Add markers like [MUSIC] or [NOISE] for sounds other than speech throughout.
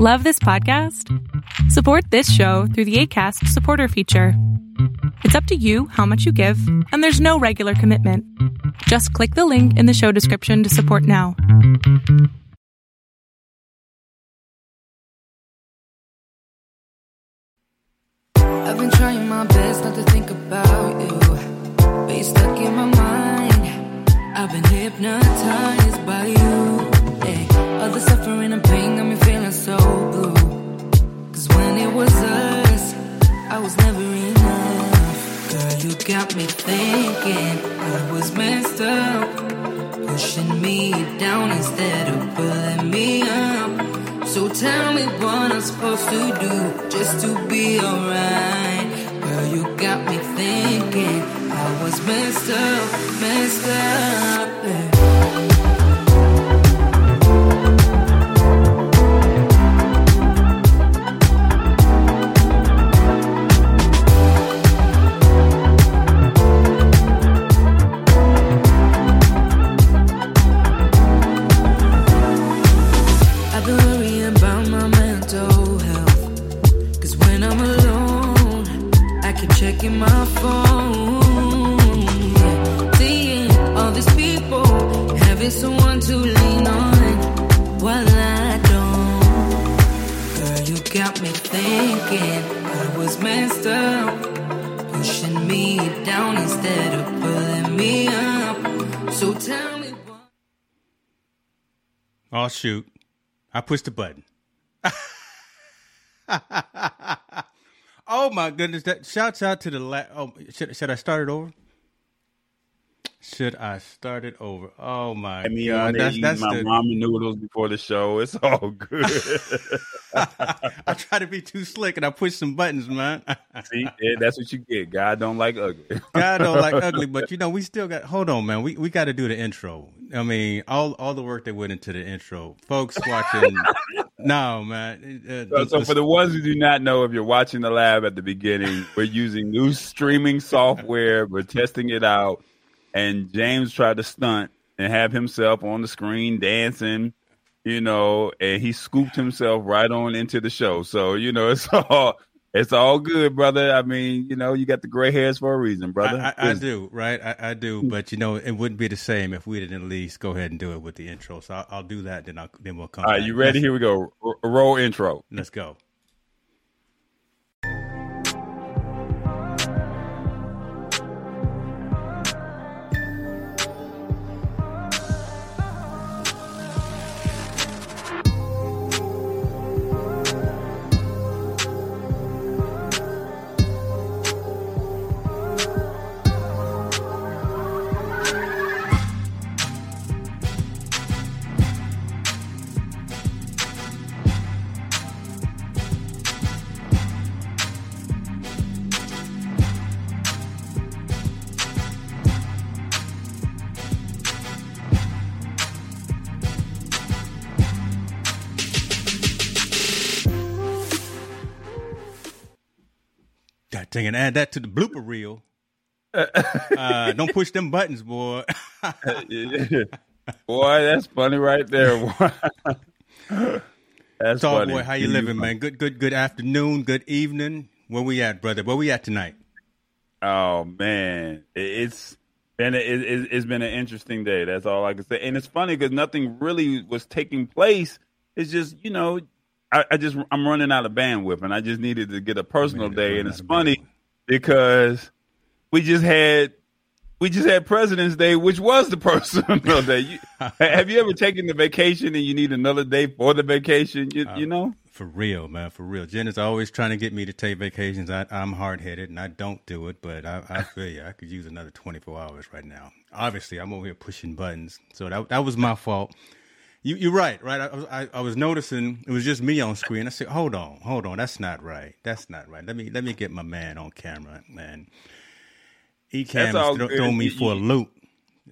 Love this podcast? Support this show through the ACAST supporter feature. It's up to you how much you give, and there's no regular commitment. Just click the link in the show description to support now. I've been trying my best not to think about you, but you're stuck in my mind. I've been hypnotized got me thinking I was messed up, pushing me down instead of pulling me up. So tell me what I'm supposed to do just to be alright. Girl, you got me thinking I was messed up, messed up. Thinking I was messed up. Pushing me down instead of pulling me up. So tell me what. Oh shoot. I pushed the button. [LAUGHS] oh my goodness. That shouts out to the la- oh should should I start it over? Should I start it over? Oh my I mean, god. That's that's my the ramen noodles before the show. It's all good. [LAUGHS] I try to be too slick and I push some buttons, man. [LAUGHS] See, yeah, that's what you get. God don't like ugly. God don't like ugly, but [LAUGHS] you know, we still got hold on, man. We we gotta do the intro. I mean, all all the work that went into the intro. Folks watching no man. Uh, So, so for the ones who do not know, if you're watching the lab at the beginning, we're using new streaming software. We're testing it out, and James tried to stunt and have himself on the screen dancing, you know, and he scooped himself right on into the show. So you know, [LAUGHS] it's all it's all good, brother. I mean, you know, you got the gray hairs for a reason, brother. I, I, I do, right? I, I do, hmm. but you know, it wouldn't be the same if we didn't at least go ahead and do it with the intro. So I'll, I'll do that. Then I'll then we'll come. All right, back. you ready? Let's, Here we go. R- roll intro. let's go. Dang it! Add that to the blooper reel. [LAUGHS] Uh, don't push them buttons, boy. [LAUGHS] boy, that's funny right there. [LAUGHS] That's Tall funny. boy, how you living, man? Good, good, good afternoon, good evening. Where we at, brother? Where we at tonight? Oh man, It- it's been a, it, it's been an interesting day. That's all I can say. And it's funny because nothing really was taking place. It's just you know, I, I just I'm running out of bandwidth, and I just needed to get a personal day. And it's funny because we just had we just had President's Day, which was the [LAUGHS] personal day. You, have you ever taken the vacation and you need another day for the vacation? You, uh, you know. For real, man, for real. Jen is always trying to get me to take vacations. I, I'm hard headed and I don't do it, but I, I feel you. I could use another 24 hours right now. Obviously, I'm over here pushing buttons, so that that was my fault. You, you're right, right? I, was- I, I was noticing it was just me on screen. I said, "Hold on, hold on, that's not right. That's not right. Let me let me get my man on camera." man." Ecamm is good. throwing me You- for a loop.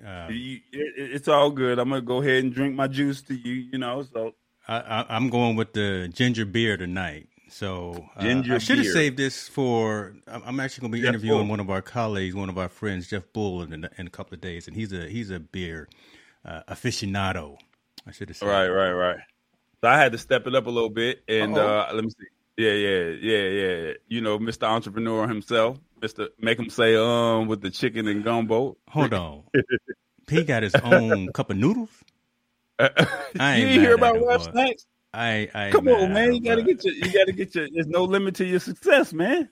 Uh, You- it- it's all good. I'm gonna go ahead and drink my juice to you. You know, so I, I, I'm going with the ginger beer tonight. So uh, I should have saved this for. I'm actually going to be Jeff interviewing Bull. one of our colleagues, one of our friends, Jeff Bull, in, a- in a couple of days, and he's a he's a beer uh, aficionado. I should have said right, right, right. So I had to step it up a little bit, and Uh-oh. uh, let me see. Yeah, yeah, yeah, yeah. You know, Mr. Entrepreneur himself, Mr. Make him say um with the chicken and gumbo. Hold [LAUGHS] on, he got his own cup of noodles. [LAUGHS] I you didn't hear about it, Rap boy. Snacks? I, I Come on, man. You gotta get your. You gotta get your. There's no limit to your success, man.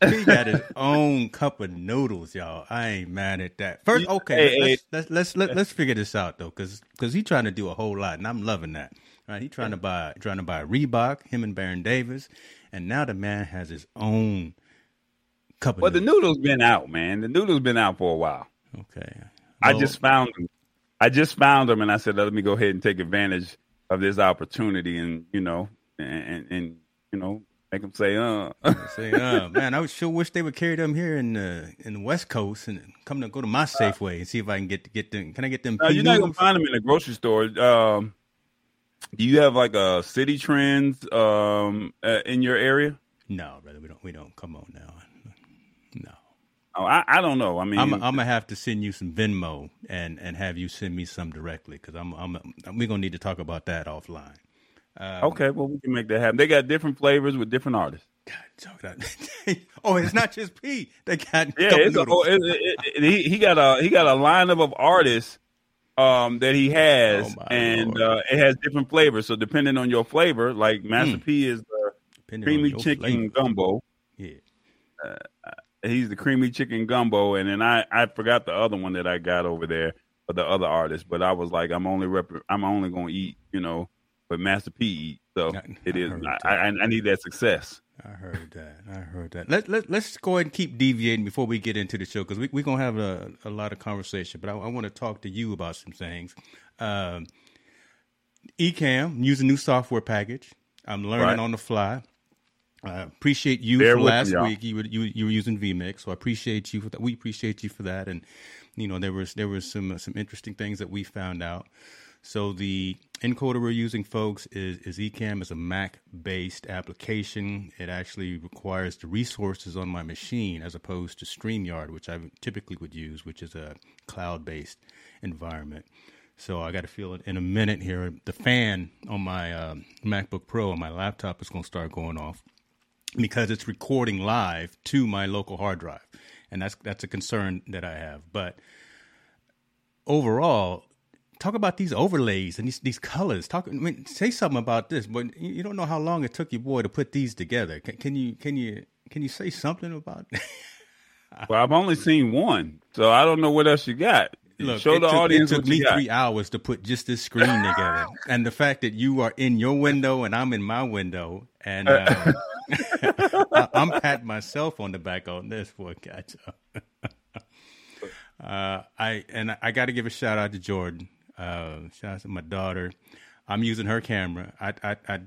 P got his own cup of noodles, y'all. I ain't mad at that. First, okay, hey, let's, let's let's let, let's figure this out though, because because he trying to do a whole lot, and I'm loving that. Right, he trying to buy trying to buy Reebok, him and Baron Davis, and now the man has his own cup of Well, the noodles. noodles been out, man. The noodles been out for a while. Okay, I just found them. I just found them, and I said, let me go ahead and take advantage of this opportunity, and you know, and and, and you know, make them say, uh. say, uh, [LAUGHS] man, I sure wish they would carry them here in the in the West Coast and come to go to my Safeway and see if I can get get them. Can I get them? No, you're not gonna find them in the grocery store. Um, do you have like a Citi Trends um, uh, in your area? No, brother, we don't. We don't. Come on now. No. Oh, I, I don't know. I mean, I'm, I'm gonna have to send you some Venmo and and have you send me some directly because I'm I'm we're gonna need to talk about that offline. Okay. Well, we can make that happen. They got different flavors with different artists. God, [LAUGHS] oh, it's not just P. They got Yeah, it's a, oh, it, it, it, he, he got a he got a lineup of artists um, that he has, Oh, and uh, it has different flavors. So depending on your flavor, like Master Mm. P is the Depending creamy chicken flavor. gumbo. Yeah. He's the creamy chicken gumbo, and then I I forgot the other one that I got over there for the other artist, but I was like, I'm only rep- I'm only gonna eat, you know, what Master P eat. So I- it I I, I, I need that success. I heard that. I heard that. Let, let, let's go ahead and keep deviating before we get into the show because we, we're going to have a, a lot of conversation. But I, I want to talk to you about some things. Um, Ecamm, use a new software package. I'm learning Right. on the fly. I appreciate you Bear for last me, week. You were you, you were using vMix, so I appreciate you for that. We appreciate you for that, and you know there was there was some some interesting things that we found out. So the encoder we're using, folks, is is Ecamm. is a Mac based application. It actually requires the resources on my machine as opposed to StreamYard, which I typically would use, which is a cloud based environment. So I got to feel it in a minute here. The fan on my um MacBook Pro on my laptop is going to start going off because it's recording live to my local hard drive, and that's that's a concern that I have. But overall, talk about these overlays and these these colors. Talk, I mean, say something about this. But you don't know how long it took your boy to put these together. Can, can you can you can you say something about? [LAUGHS] Well, I've only seen one, so I don't know what else you got. Look, Show it the took, audience It took me three hours to put just this screen together, [LAUGHS] and the fact that you are in your window and I'm in my window, and uh, [LAUGHS] I, I'm patting myself on the back on this for a catch up. uh, I and I got to give a shout out to Jordan. Uh, shout out to my daughter. I'm using her camera. I I I,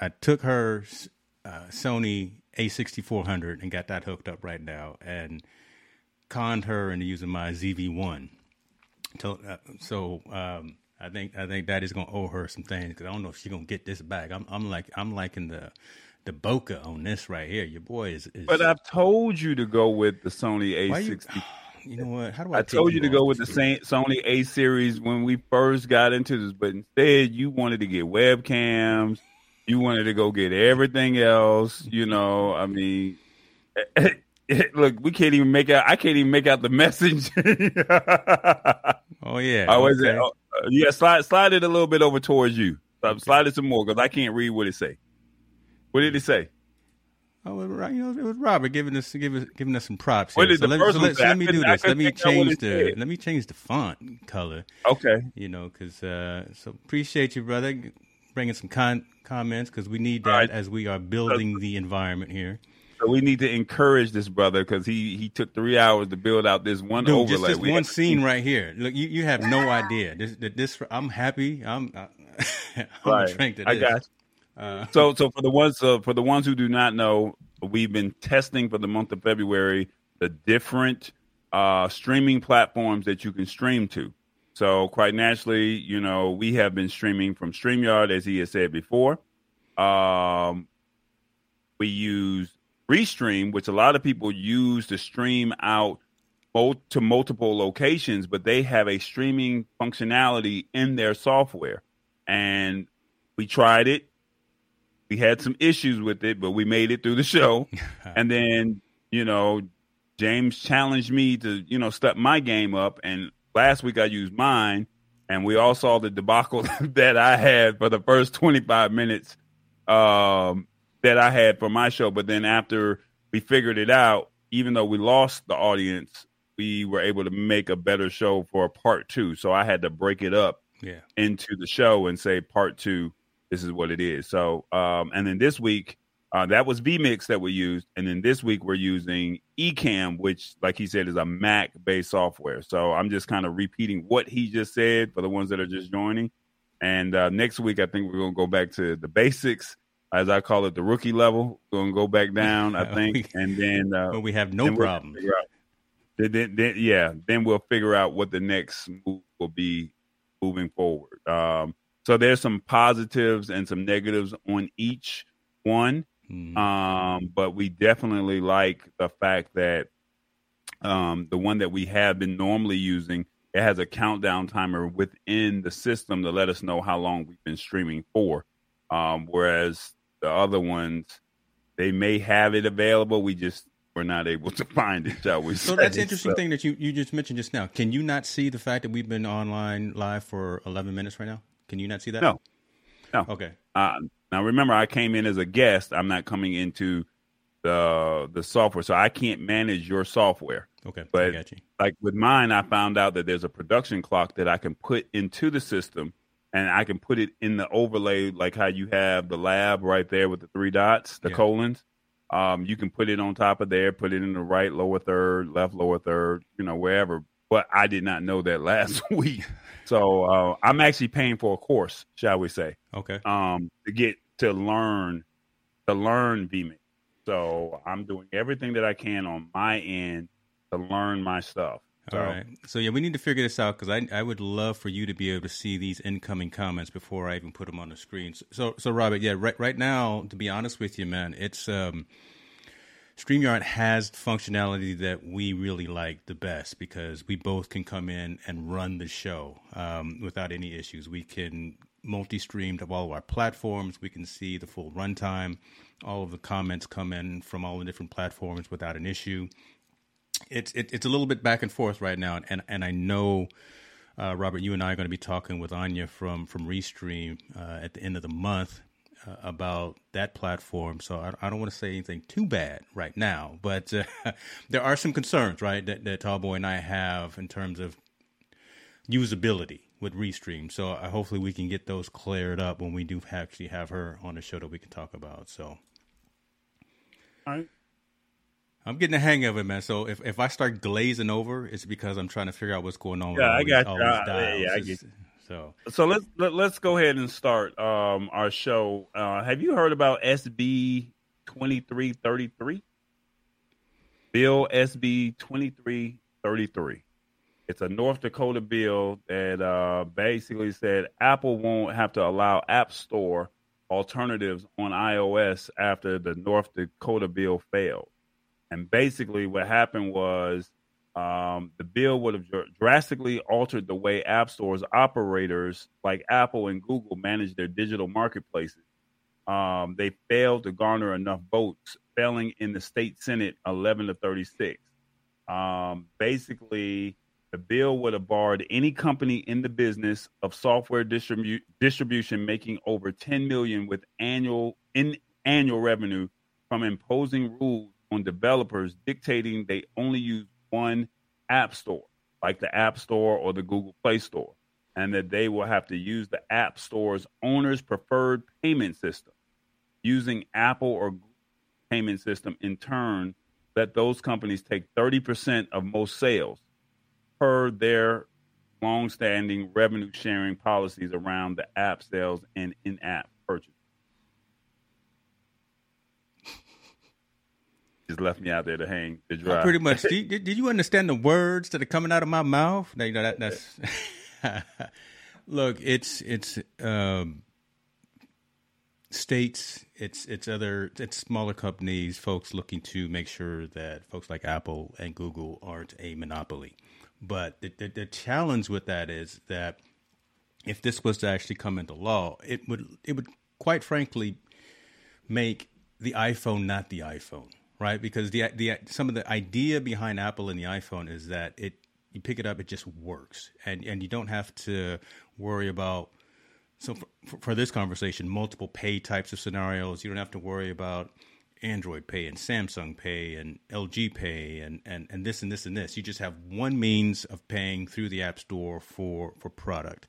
I took her uh, Sony A6400 and got that hooked up right now, and conned her into using my ZV1. So, uh, so um, I think I think Daddy's gonna owe her some things because I don't know if she's gonna get this back. I'm I'm like I'm liking the the bokeh on this right here. Your boy is. is But I've told you to go with the Sony why you, know what? How do I? I told you to go with the same Sony A series when we first got into this, but instead you wanted to get webcams. You wanted to go get everything else. You know, I mean, [LAUGHS] look, we can't even make out. I can't even make out the [LAUGHS] message. Oh yeah. I was okay. uh, yeah. Slide slide it a little bit over towards you. Uh, Slide it some more because I can't read what it say. What did it say? Oh, you know, it was Robert giving us giving giving us some props. Here. So let, so let, so let me do this. Let me make out what change the let me change the font color. Okay. you know, because uh, so appreciate you, brother, bringing some con- comments because we need that Right. as we are building the environment here. So we need to encourage this brother because he he took three hours to build out this one Dude, just this We one scene right here. Look, you, you have no idea. This, this I'm happy. I'm, uh, [LAUGHS] I'm Right. drink to I got you. Uh, So so for the ones uh, for the ones who do not know, we've been testing for the month of February the different uh, streaming platforms that you can stream to. So quite naturally, you know, we have been streaming from StreamYard, as he has said before. Um, we use Restream, which a lot of people use to stream out to multiple locations, but they have a streaming functionality in their software. And we tried it. We had some issues with it, but we made it through the show. [LAUGHS] and then, you know, James challenged me to, you know, step my game up. And last week I used mine. And we all saw the debacle [LAUGHS] that I had for the first 25 minutes um, that I had for my show. But then after we figured it out, even though we lost the audience, we were able to make a better show for part two. So I had to break it up yeah. into the show and say part two, this is what it is. So um, and then this week, uh, that was vMix that we used, and then this week we're using Ecamm, which, like he said, is a Mac-based software. So I'm just kind of repeating what he just said for the ones that are just joining. And uh, next week, I think we're gonna go back to the basics, as I call it, the rookie level. We're gonna go back [LAUGHS] down, I think, and then uh, but we have no problems. Then, then, then, yeah, then we'll figure out what the next move will be moving forward. Um, so there's some positives and some negatives on each one. Mm-hmm. Um, but we definitely like the fact that um, the one that we have been normally using, it has a countdown timer within the system to let us know how long we've been streaming for. Um, whereas the other ones, they may have it available. We just we're not able to [LAUGHS] find it, shall we so say. that's interesting so. thing that you, you just mentioned just now. Can you not see the fact that we've been online live for 11 minutes right now? Can you not see that? No. No. Okay. Uh, now remember, I came in as a guest. I'm not coming into the the software, so I can't manage your software. Okay, but like with mine, I found out that there's a production clock that I can put into the system, and I can put it in the overlay, like how you have the lab right there with the three dots, the yeah. colons. Um, you can put it on top of there, put it in the right lower third, left lower third, you know, wherever. But I did not know that last [LAUGHS] week. So uh, I'm actually paying for a course, shall we say? Okay. Um, to get to learn to learn vMix. So I'm doing everything that I can on my end to learn my stuff. So, All right. So yeah, we need to figure this out because I I would love for you to be able to see these incoming comments before I even put them on the screen. So so Robert, yeah, right right now, to be honest with you, man, it's um StreamYard has functionality that we really like the best because we both can come in and run the show um, without any issues. We can multi-stream to all of our platforms. We can see the full runtime. All of the comments come in from all the different platforms without an issue. It's it, it's a little bit back and forth right now, and and I know. Uh, Robert, you and I are going to be talking with Anya from from Restream uh, at the end of the month uh, about that platform. So I, I don't want to say anything too bad right now, but uh, [LAUGHS] there are some concerns, right, that, that Tallboy and I have in terms of usability with Restream. So uh, hopefully we can get those cleared up when we do actually have her on the show that we can talk about. So. All right. I'm getting the hang of it, man. So if, if I start glazing over, it's because I'm trying to figure out what's going on. Yeah, I got you. Uh, yeah, I get you. So so let's let, us let us go ahead and start um, our show. Uh, have you heard about SB twenty three thirty three? Bill SB twenty three thirty three. It's a North Dakota bill that uh, basically said Apple won't have to allow App Store alternatives on iOS after the North Dakota bill failed. And basically, what happened was um, the bill would have drastically altered the way app stores operators like Apple and Google manage their digital marketplaces. Um, they failed to garner enough votes, failing in the state Senate 11 to 36. Um, basically, the bill would have barred any company in the business of software distribu- distribution making over 10 million with annual in annual revenue from imposing rules on developers dictating they only use one app store, like the App Store or the Google Play Store, and that they will have to use the App Store's owner's preferred payment system. Using Apple or Google payment system in turn, let those companies take 30% of most sales per their long-standing revenue sharing policies around the app sales and in-app purchase. Just left me out there to hang to dry. Pretty much. [LAUGHS] did, did you understand the words that are coming out of my mouth? Now, you know that, that's. [LAUGHS] Look, it's it's um, states, it's it's other it's smaller companies, folks looking to make sure that folks like Apple and Google aren't a monopoly. But the, the, the challenge with that is that if this was to actually come into law, it would it would quite frankly make the iPhone not the iPhone, right? Because the the some of the idea behind Apple and the iPhone is that it you pick it up, it just works, and and you don't have to worry about. So for, for this conversation, multiple pay types of scenarios. You don't have to worry about Android Pay and Samsung Pay and LG Pay and, and, and this and this and this. You just have one means of paying through the App Store for, for product.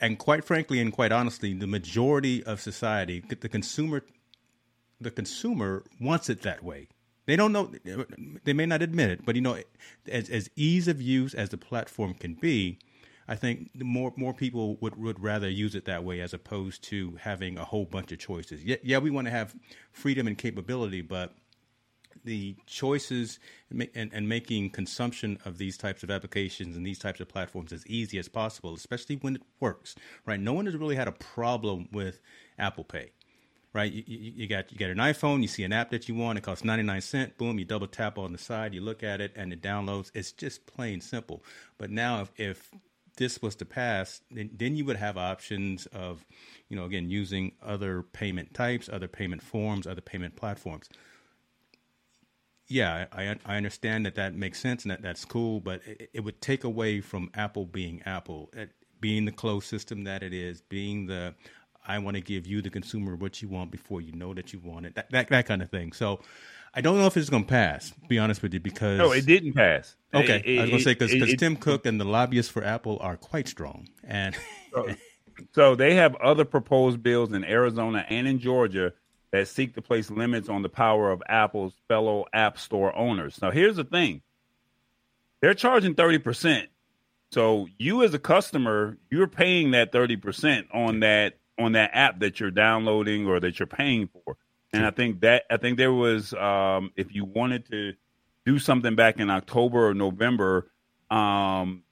And quite frankly and quite honestly, the majority of society, the consumer the consumer wants it that way. They don't know. They may not admit it, but you know, as as ease of use as the platform can be, I think more more people would would rather use it that way as opposed to having a whole bunch of choices. Yeah, yeah, we want to have freedom and capability, but the choices and, and, and, making consumption of these types of applications and these types of platforms as easy as possible, especially when it works. Right? No one has really had a problem with Apple Pay right? You, you, you, got you got an iPhone, you see an app that you want, it costs 99 cents, boom, you double tap on the side, you look at it and it downloads. It's just plain simple. But now if, if this was to pass, then, then you would have options of, you know, again, using other payment types, other payment forms, other payment platforms. Yeah, I I understand that that makes sense and that that's cool, but it, it would take away from Apple being Apple, being the closed system that it is, being the I want to give you, the consumer, what you want before you know that you want it. That that, that kind of thing. So I don't know if it's going to pass. Be honest with you, because no, it didn't pass. Okay, it, I was going to say because Tim Cook and the lobbyists for Apple are quite strong, and so, so they have other proposed bills in Arizona and in Georgia that seek to place limits on the power of Apple's fellow App Store owners. Now, here's the thing: they're charging thirty percent. So you, as a customer, you're paying that thirty percent on that on that app that you're downloading or that you're paying for. And I think that I think there was um, if you wanted to do something back in October or November, um,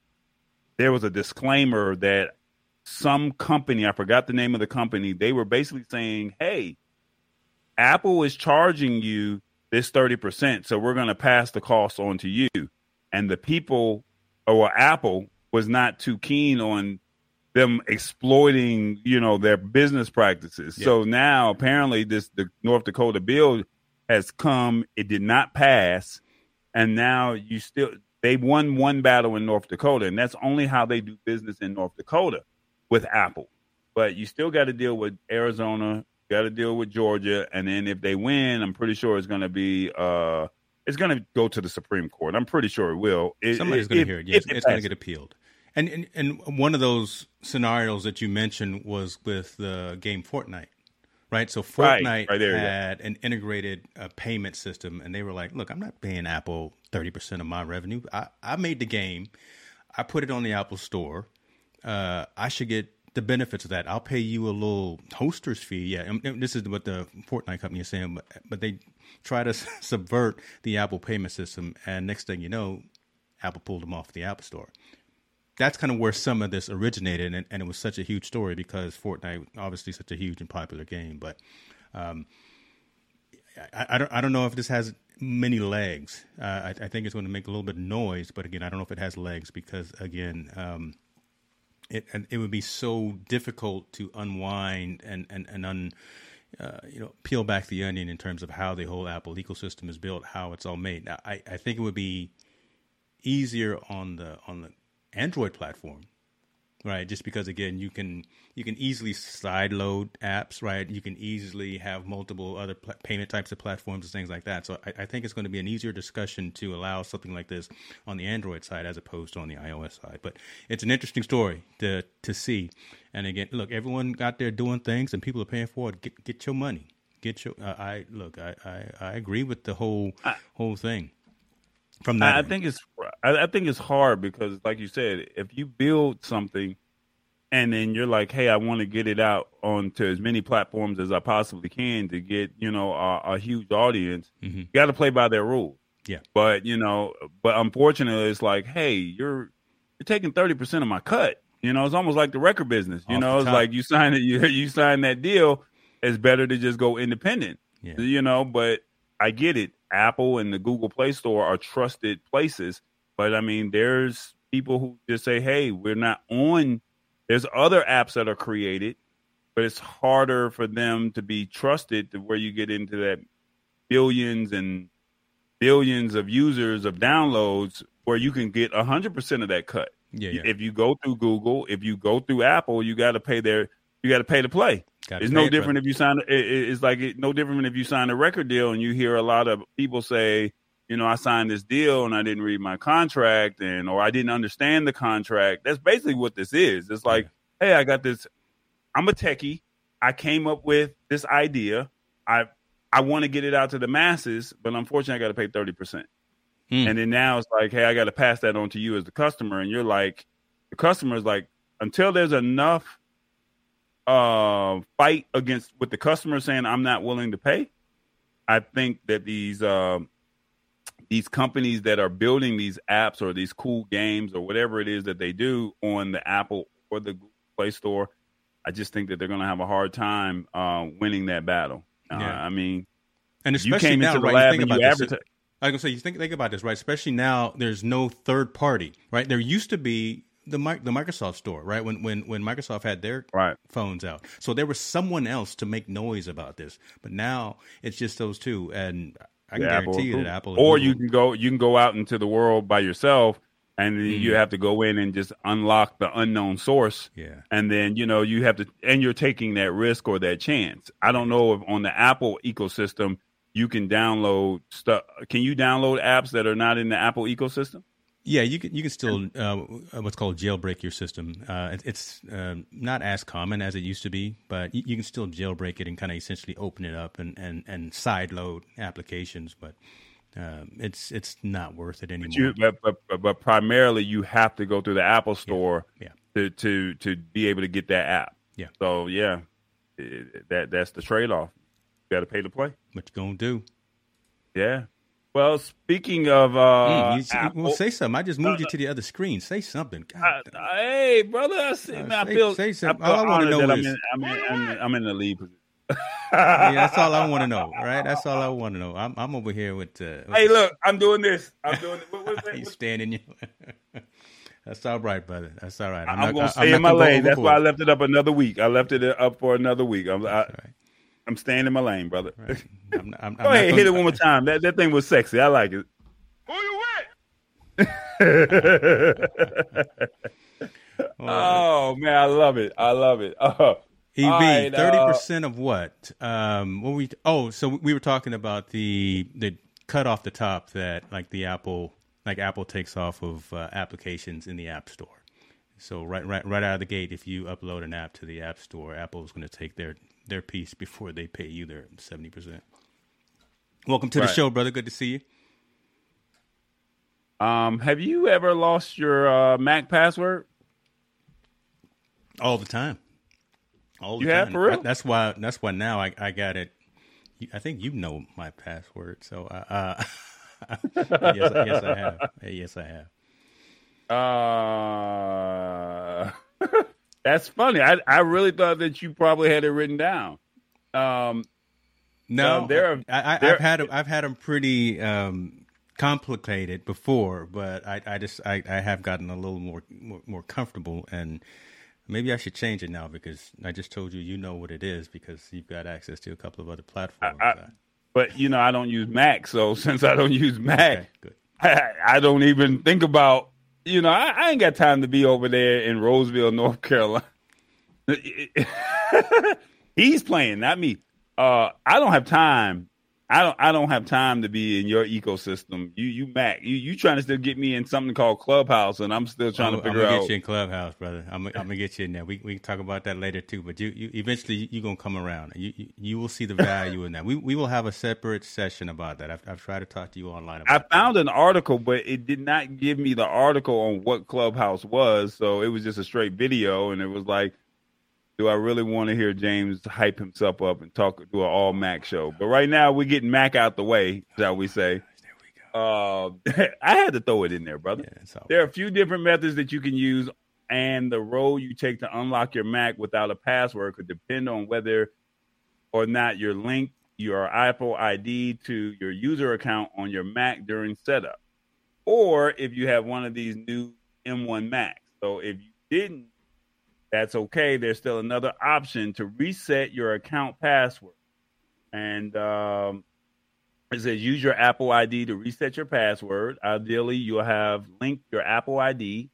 there was a disclaimer that some company, I forgot the name of the company, they were basically saying, "Hey, Apple is charging you this 30%, so we're going to pass the cost on to you." And the people or Apple was not too keen on them exploiting, you know, their business practices. Yeah. So now apparently this the North Dakota bill has come. It did not pass, and now you still they won one battle in North Dakota, and that's only how they do business in North Dakota with Apple. But you still got to deal with Arizona, got to deal with Georgia, and then if they win, I'm pretty sure it's going to be. uh it's going to go to the Supreme Court. I'm pretty sure it will. It, Somebody's going to hear it. Yes, it it's going to get appealed. And, and, and one of those scenarios that you mentioned was with the game Fortnite, right? So Fortnite right, right there, had yeah. an integrated uh, payment system, and they were like, "Look, I'm not paying Apple thirty percent of my revenue. I, I made the game, I put it on the Apple Store. Uh, I should get the benefits of that. I'll pay you a little hoster's fee. Yeah, and this is what the Fortnite company is saying, but, but they try to [LAUGHS] subvert the Apple payment system, and next thing you know, Apple pulled them off the App Store that's kind of where some of this originated, and, and, it was such a huge story because Fortnite, obviously, such a huge and popular game. But um, I, I, don't, I don't know if this has many legs. Uh, I, I, think it's going to make a little bit of noise, but again, I don't know if it has legs because again, um, it it would be so difficult to unwind and and and un. Uh, you know, peel back the onion in terms of how the whole Apple ecosystem is built, how it's all made. Now, I, I think it would be easier on the on the Android platform, right? Just because again, you can you can easily side load apps, right? You can easily have multiple other pl- payment types of platforms and things like that. So I, I, think it's going to be an easier discussion to allow something like this on the Android side as opposed to on the iOS side. But it's an interesting story to to see. And again, look, everyone got there doing things, and people are paying for it. Get get your money. Get your. Uh, I look. I, I I agree with the whole I, whole thing from that. I, think it's I, think it's hard because, like you said, if you build something and then you're like, hey, I want to get it out onto as many platforms as I possibly can to get you know a, a huge audience. Mhm. You got to play by their rules. Yeah. But you know, but unfortunately, it's like, hey, you're you're taking thirty percent of my cut. You know, it's almost like the record business. You Off know, it's top. like you sign it, [LAUGHS] you you sign that deal. It's better to just go independent. Yeah. You know, but I get it. Apple and the Google Play Store are trusted places, but I mean, there's people who just say, "Hey, we're not on." There's other apps that are created, but it's harder for them to be trusted to where you get into that billions and billions of users of downloads where you can get 100% of that cut. Yeah, yeah. If you go through Google, if you go through Apple, you got to pay their you got to pay to play. Gotta It's no different if you sign. It, it- it's like it, no different if you sign a record deal and you hear a lot of people say, you know, I signed this deal and I didn't read my contract and or I didn't understand the contract. That's basically what this is. It's like, hey, I got this. I'm a techie. I came up with this idea. I I want to get it out to the masses, but unfortunately, I got to pay thirty percent. Hmm. And then now it's like, hey, I got to pass that on to you as the customer, and you're like, the customer is like, until there's enough uh fight against with the customer saying I'm not willing to pay, I think that these um these companies that are building these apps or these cool games or whatever it is that they do on the Apple or the Google Play Store, I just think that they're going to have a hard time uh, winning that battle. Uh, Yeah. I mean, and you especially came now, into the right? lab you think and about you. I was gonna say, you think think about this, right? Especially now, there's no third party, right? There used to be the mic the Microsoft store, right? When when when Microsoft had their Right. phones out, so there was someone else to make noise about this. But now it's just those two, and I can guarantee you that Apple or you can go you can go out into the world by yourself and then you Mhm. have to go in and just unlock the unknown source. Yeah, and then you know you have to and you're taking that risk or that chance. I don't know if on the apple ecosystem you can download stuff. Can you download apps that are not in the apple ecosystem yeah, you can you can still uh, what's called jailbreak your system. Uh, it, it's um, not as common as it used to be, but you, you can still jailbreak it and kind of essentially open it up and and and side load applications, but. Um, it's it's not worth it anymore. you, but, but, but, but primarily you have to go through the apple store yeah. to, to to be able to get that app Yeah. so yeah it- that that's the trade-off you got to pay to play What you gonna do? Yeah. Well, speaking of uh, Mm, you, Apple, well, say something. I just moved you to the other screen. Say something. God, I- I- hey, brother, I, see, Uh, man, I say- feel, say I something. feel All I wanna know that I'm is- in, I'm, in, I'm, in, I'm in the lead position. [LAUGHS] yeah, that's all I want to know. Right? That's all I want to know. I'm, I'm over here with. Uh, with Hey, look, I'm doing this. I'm doing it. What, what's [LAUGHS] that? he's standing. You. [LAUGHS] that's all right, brother. That's all right. I'm, not- gonna I'm stay not in my lane. That's why I left it up another week. I left it up for another week. I'm, I, right. I'm staying in my lane, brother. Right. I'm, [LAUGHS] not- I'm, I'm Go ahead, gonna- hit it one more time. That that thing was sexy. I like it. Who you with? [LAUGHS] oh man, I love it. I love it. Oh. EV, All right, uh, thirty percent of what? Um, what we? Oh, so we were talking about the the cut off the top that like the Apple, like Apple takes off of uh, applications in the App Store. So right, right, right out of the gate, if you upload an app to the App Store, Apple's going to take their their piece before they pay you their seventy percent. Welcome to the show, brother. Good to see you. Um, have you ever lost your uh, Mac password? All the time. All the You have, time. for real? That- That's why. That's why now I, I got it. I think you know my password. So, uh, [LAUGHS] uh, yes, yes, I have. Yes, I have. Uh, [LAUGHS] that's funny. I I really thought that you probably had it written down. Um, No, Uh, there are- I, I, I've had 'em- I've had them pretty um, complicated before, but I, I just I, I have gotten a little more, more more comfortable, and maybe I should change it now because I just told you you know what it is because you've got access to a couple of other platforms. I- but you know, I don't use Mac, so [LAUGHS] since I don't use Mac, okay. I, I don't even think about. You know, I, I ain't got time to be over there in Roseville, [LAUGHS] North Carolina. [LAUGHS] He's playing, not me. Uh, I don't have time. I don't I don't have time to be in your ecosystem. You you Mac, you you trying to still get me in something called Clubhouse, and I'm still trying I'm, to figure I'm gonna out. get you in Clubhouse, brother. I'm, I'm gonna get you in there. We we can talk about that later too. But you, you eventually you gonna come around. You, you you will see the value in that. We we will have a separate session about that. I've, I've tried to talk to you online I about. found an article, but it did not give me the article on what Clubhouse was. So it was just a straight video, and it was like, do I really want to hear James hype himself up and talk do an all Mac show? But right now we're getting Mac out the way, shall we say? There we go. Uh, [LAUGHS] I had to throw it in there, brother. Yeah, There are a few different methods that you can use, and the road you take to unlock your Mac without a password could depend on whether or not you're linked your Apple ID to your user account on your Mac during setup, or if you have one of these new M1 Macs. So if you didn't, that's okay. There's still another option to reset your account password. And um, it says use your Apple ID to reset your password. Ideally, you'll have linked your Apple ID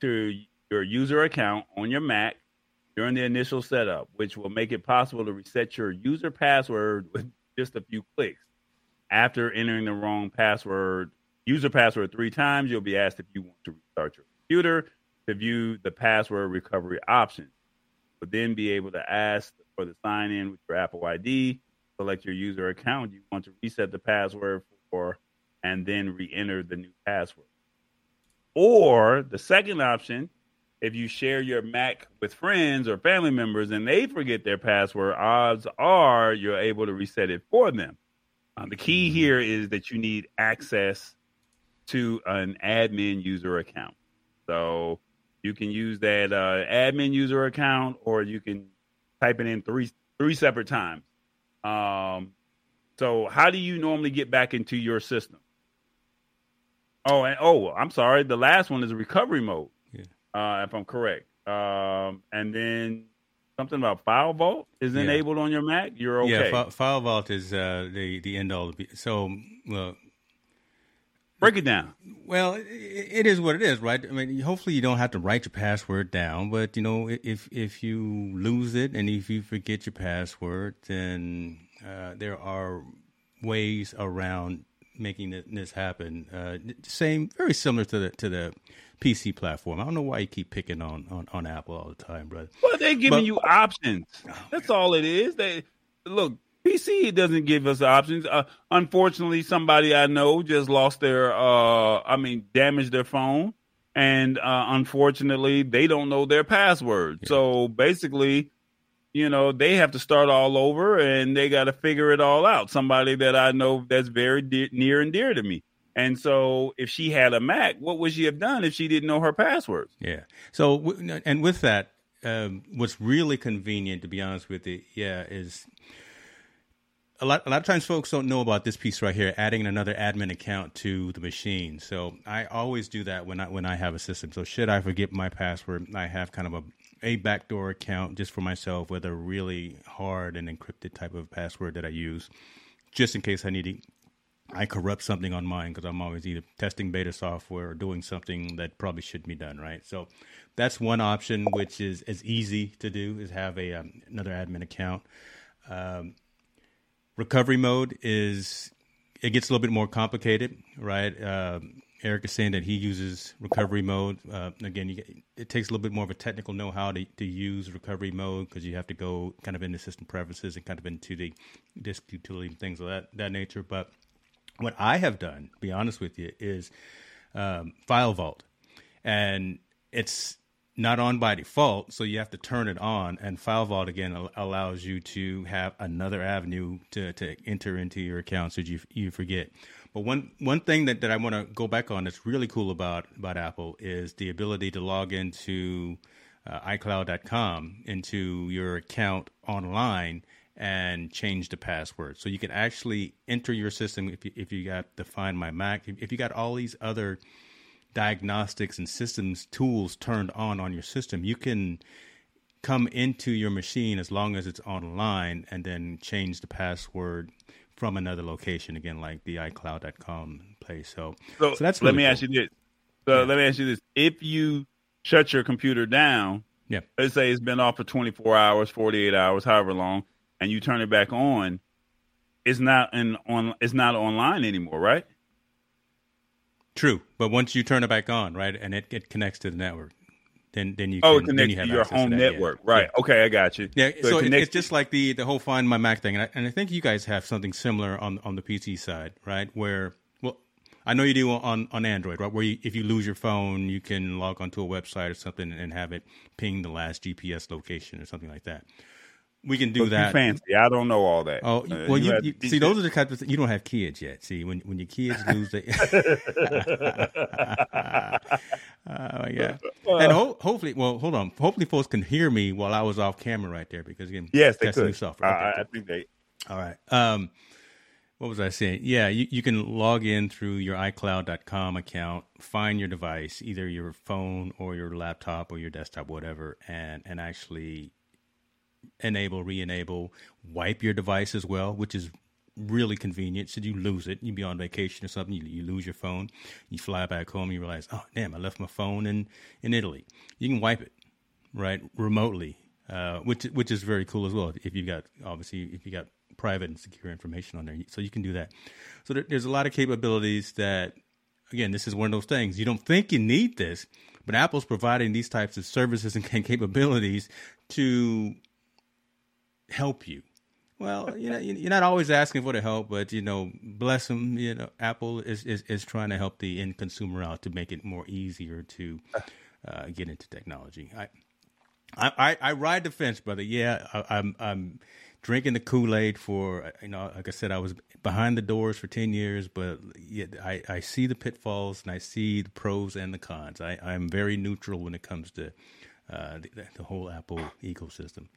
to your user account on your Mac during the initial setup, which will make it possible to reset your user password with just a few clicks. After entering the wrong password, user password three times, you'll be asked if you want to restart your computer to view the password recovery option. You'll then be able to ask for the sign in with your Apple ID, select your user account you want to reset the password for, and then re enter the new password. Or the second option, if you share your Mac with friends or family members and they forget their password, odds are you're able to reset it for them. Um, the key here is that you need access to an admin user account. So you can use that uh, admin user account, or you can type it in three three separate times. Um, so how do you normally get back into your system? Oh, and oh, I'm sorry. The last one is recovery mode. Yeah. Uh, if I'm correct. Um, and then something about FileVault is Yeah. enabled on your Mac. You're okay. Yeah, Fi- FileVault is uh, the the end all. So, well, Break it down. Well, i- it is what it is, right? I mean, hopefully you don't have to write your password down, but you know, if if you lose it and if you forget your password, then uh, there are ways around making this happen. Uh, same, very similar to the to the PC platform. I don't know why you keep picking on on, on Apple all the time, brother. Well, they're giving But- you options. That's all it is. They look. PC doesn't give us options. Uh, unfortunately, somebody I know just lost their. Uh, I mean, damaged their phone, and uh, unfortunately, they don't know their password. So basically, you know, they have to start all over, and they got to figure it all out. Somebody that I know that's very de- near and dear to me. And so, if she had a Mac, what would she have done if she didn't know her passwords? Yeah. So, and with that, um, what's really convenient, to be honest with you, yeah, is a lot. A lot of times, folks don't know about this piece right here, adding another admin account to the machine. So, I always do that when I when I have a system. So, should I forget my password, I have kind of a a backdoor account just for myself with a really hard and encrypted type of password that I use, just in case I need to I corrupt something on mine because I'm always either testing beta software or doing something that probably shouldn't be done, right? So that's one option, which is as easy to do is have a um, another admin account. Um, recovery mode is it gets a little bit more complicated, right? Um Eric is saying that he uses recovery mode. Uh, again, it takes a little bit more of a technical know-how to, to use recovery mode because you have to go kind of into system preferences and kind of into the disk utility and things of that that nature. But what I have done, be honest with you, is um, FileVault, and it's not on by default, so you have to turn it on. And FileVault again al- allows you to have another avenue to, to enter into your account so you you forget. But one one thing that, that I want to go back on that's really cool about about Apple is the ability to log into uh, iCloud.com into your account online and change the password. So you can actually enter your system if you, if you got the Find My Mac, if you got all these other diagnostics and systems tools turned on on your system, you can come into your machine as long as it's online and then change the password from another location again like the iCloud.com place. So, So, so that's let me cool. ask you this. So let me ask you this: If you shut your computer down, Yeah. let's say it's been off for 24 hours, 48 hours, however long, and you turn it back on, it's not in on it's not online anymore, right? True, but once you turn it back on, right, and it, it connects to the network, then then you oh, can, it connects you have to your home to that, yeah. network, right? Yeah. Okay, I got you. Yeah, so, it it it's just like the the whole Find My Mac thing, and I, and I think you guys have something similar on on the PC side, right? Where well, I know you do on on Android, right? Where you, if you lose your phone, you can log onto a website or something and have it ping the last GPS location or something like that. We can do Look, that. fancy. I don't know all that. Oh Uh, well, you, have you see, those are the types of you don't have kids yet. See, when when your kids lose the, [LAUGHS] [LAUGHS] oh my god, and ho- hopefully, well, hold on, hopefully, folks can hear me while I was off camera right there because again, Yes, they that's could. software. Okay, I, I think they. All right. Um, what was I saying? Yeah, you, you can log in through your iCloud.com account, find your device, either your phone or your laptop or your desktop, whatever, and, and actually enable, re-enable, wipe your device as well, which is really convenient. Should you lose it, you be on vacation or something, you, you lose your phone, you fly back home, you realize, oh damn, I left my phone in, in Italy. You can wipe it, right, remotely, uh, which which is very cool as well. If you got obviously if you got private and secure information on there, so you can do that. So there, there's a lot of capabilities that, again, this is one of those things you don't think you need this, but Apple's providing these types of services and [LAUGHS] capabilities to help you. Well, you know, you're not always asking for the help, but you know, bless them. You know, Apple is, is, is trying to help the end consumer out to make it more easier to uh, get into technology. I, I, I, ride the fence, brother. Yeah, I, I'm I'm drinking the Kool Aid for you know, like I said, I was behind the doors for ten years, but yeah, I, I see the pitfalls and I see the pros and the cons. I, I'm very neutral when it comes to uh, the, the whole Apple ecosystem.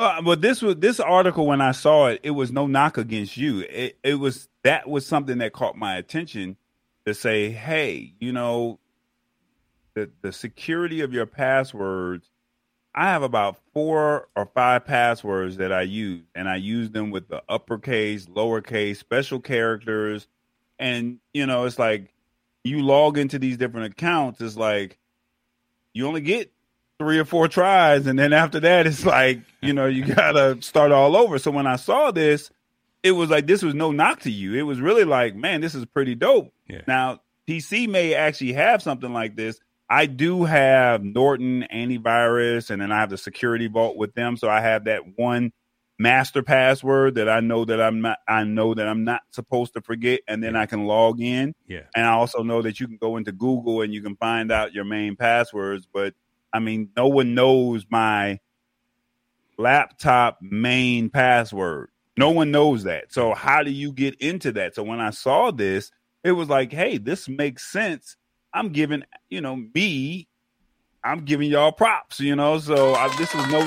Uh, but this was this article when I saw it, it was no knock against you. It it was that was something that caught my attention to say, hey, you know, the the security of your passwords. I have about four or five passwords that I use, and I use them with the uppercase, lowercase, special characters, and you know, it's like you log into these different accounts. It's like you only get three or four tries and then after that it's like you know you gotta start all over so when i saw this it was like this was no knock to you it was really like man this is pretty dope Yeah. now pc may actually have something like this i do have norton antivirus and then i have the security vault with them so i have that one master password that i know that i'm not i know that i'm not supposed to forget and then i can log in Yeah. and I also know that you can go into Google and you can find out your main passwords. But I mean, no one knows my laptop main password. No one knows that. So how do you get into that? So when I saw this, it was like, hey, this makes sense. I'm giving, you know, me, I'm giving y'all props, you know. So I, this was no.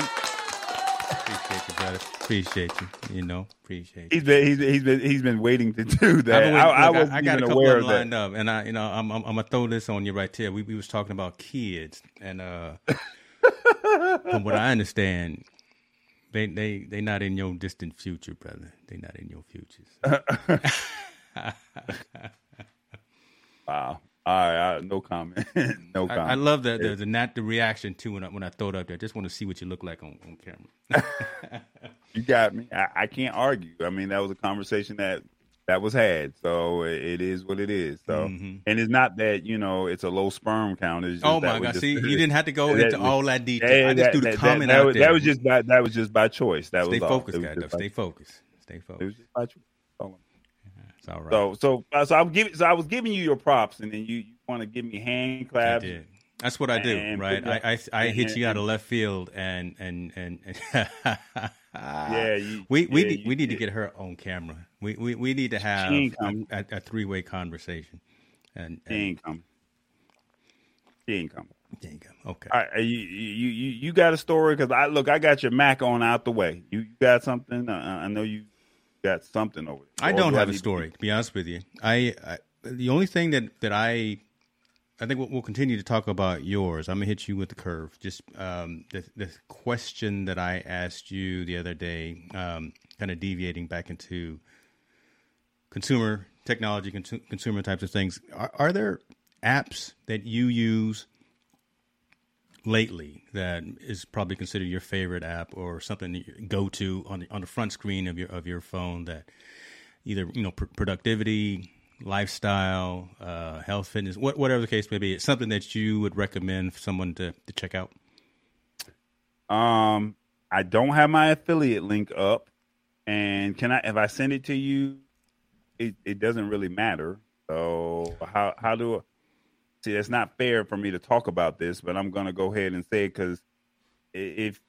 Appreciate you, brother. Appreciate you. You know, appreciate you. He's been he's, he's been he's been waiting to do that. been I, waiting- I look, wasn't I got a couple of of them that. lined up, and I, you know, I'm, I'm, I'm gonna throw this on you right here. We, we was talking about kids, and uh, [LAUGHS] from what I understand, they, they, they not in your distant future, brother. They not in your future. So. [LAUGHS] Wow. All right, I, no comment. [LAUGHS] no comment. I love the, the the nat the reaction too when I when I throw it up there. I just want to see what you look like on, on camera. [LAUGHS] You got me. I, I can't argue. I mean, that was a conversation that that was had. So it, it is what it is. So Mhm. and it's not that you know it's a low sperm count. It's just Oh my god! just- See, you didn't have to go that into was- all that detail. Yeah, I just that- threw the that- comment that, out was, there. That was just by that was just by choice. That stay was focused, It was guy. just Stay focused. Stay It was focused. just by choice. All right. so so uh, so I'm giving so I was giving you your props, and then you, you want to give me hand I claps. did. That's what I do, right? I, I I hit and- you out of left field, and and and, and [LAUGHS] Yeah, you- we we yeah, need, we need to get her on camera. We we, we need to have a, a, a three way conversation. And, She and ain't coming. She ain't coming. there you go. Okay. Right, you you you you got a story because I look, I got your Mac on out the way. You, you got something? Uh, I know you got something over there. I don't do have need a story, to be honest with you. I, I the only thing that that I I think we'll, we'll continue to talk about yours. I'm gonna hit you with the curve. Just um, the the question that I asked you the other day, um, kind of deviating back into consumer technology, consu- consumer types of things. Are, are there apps that you use lately that is probably considered your favorite app or something that you go to on the, on the front screen of your of your phone that either you know pr- productivity, lifestyle, uh, health, fitness, what, whatever the case may be. It's something that you would recommend for someone to, to check out. Um, I don't have my affiliate link up, and can I? If I send it to you, it, it doesn't really matter. So how how do see? It's not fair for me to talk about this, but I'm going to go ahead and say it because if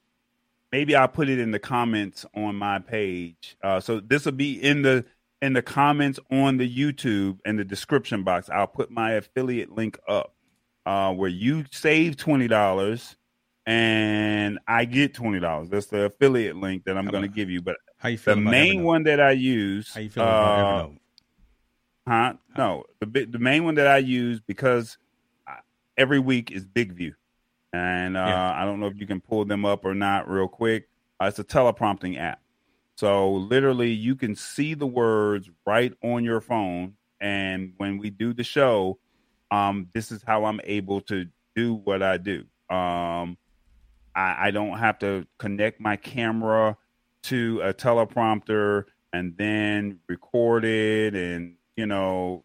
maybe I'll put it in the comments on my page. Uh, so this will be in the in the comments on the YouTube in the description box. I'll put my affiliate link up uh, where you save twenty dollars and I get twenty dollars. That's the affiliate link that I'm going to give you. But how you feel the main one that I use, how you feel about uh, Huh? No, the the main one that I use because every week is BigVu, and uh, yeah. I don't know if you can pull them up or not real quick. Uh, it's a teleprompting app, so literally you can see the words right on your phone. And when we do the show, um, this is how I'm able to do what I do. Um, I, I don't have to connect my camera to a teleprompter and then record it and you know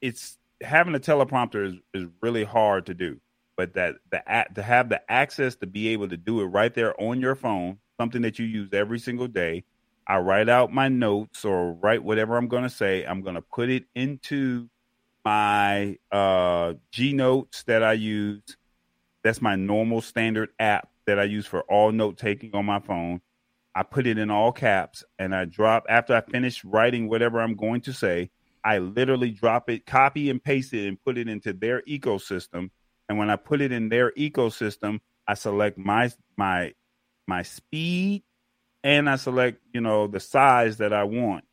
it's having a teleprompter is, is really hard to do but that the to have the access to be able to do it right there on your phone something that you use every single day i write out my notes or write whatever i'm going to say i'm going to put it into my uh g notes that i use that's my normal standard app that I use for all note taking on my phone. I put it in all caps and I drop after I finish writing whatever I'm going to say. I literally drop it, copy and paste it, and put it into their ecosystem. And when I put it in their ecosystem, I select my my my speed and I select, you know, the size that I want.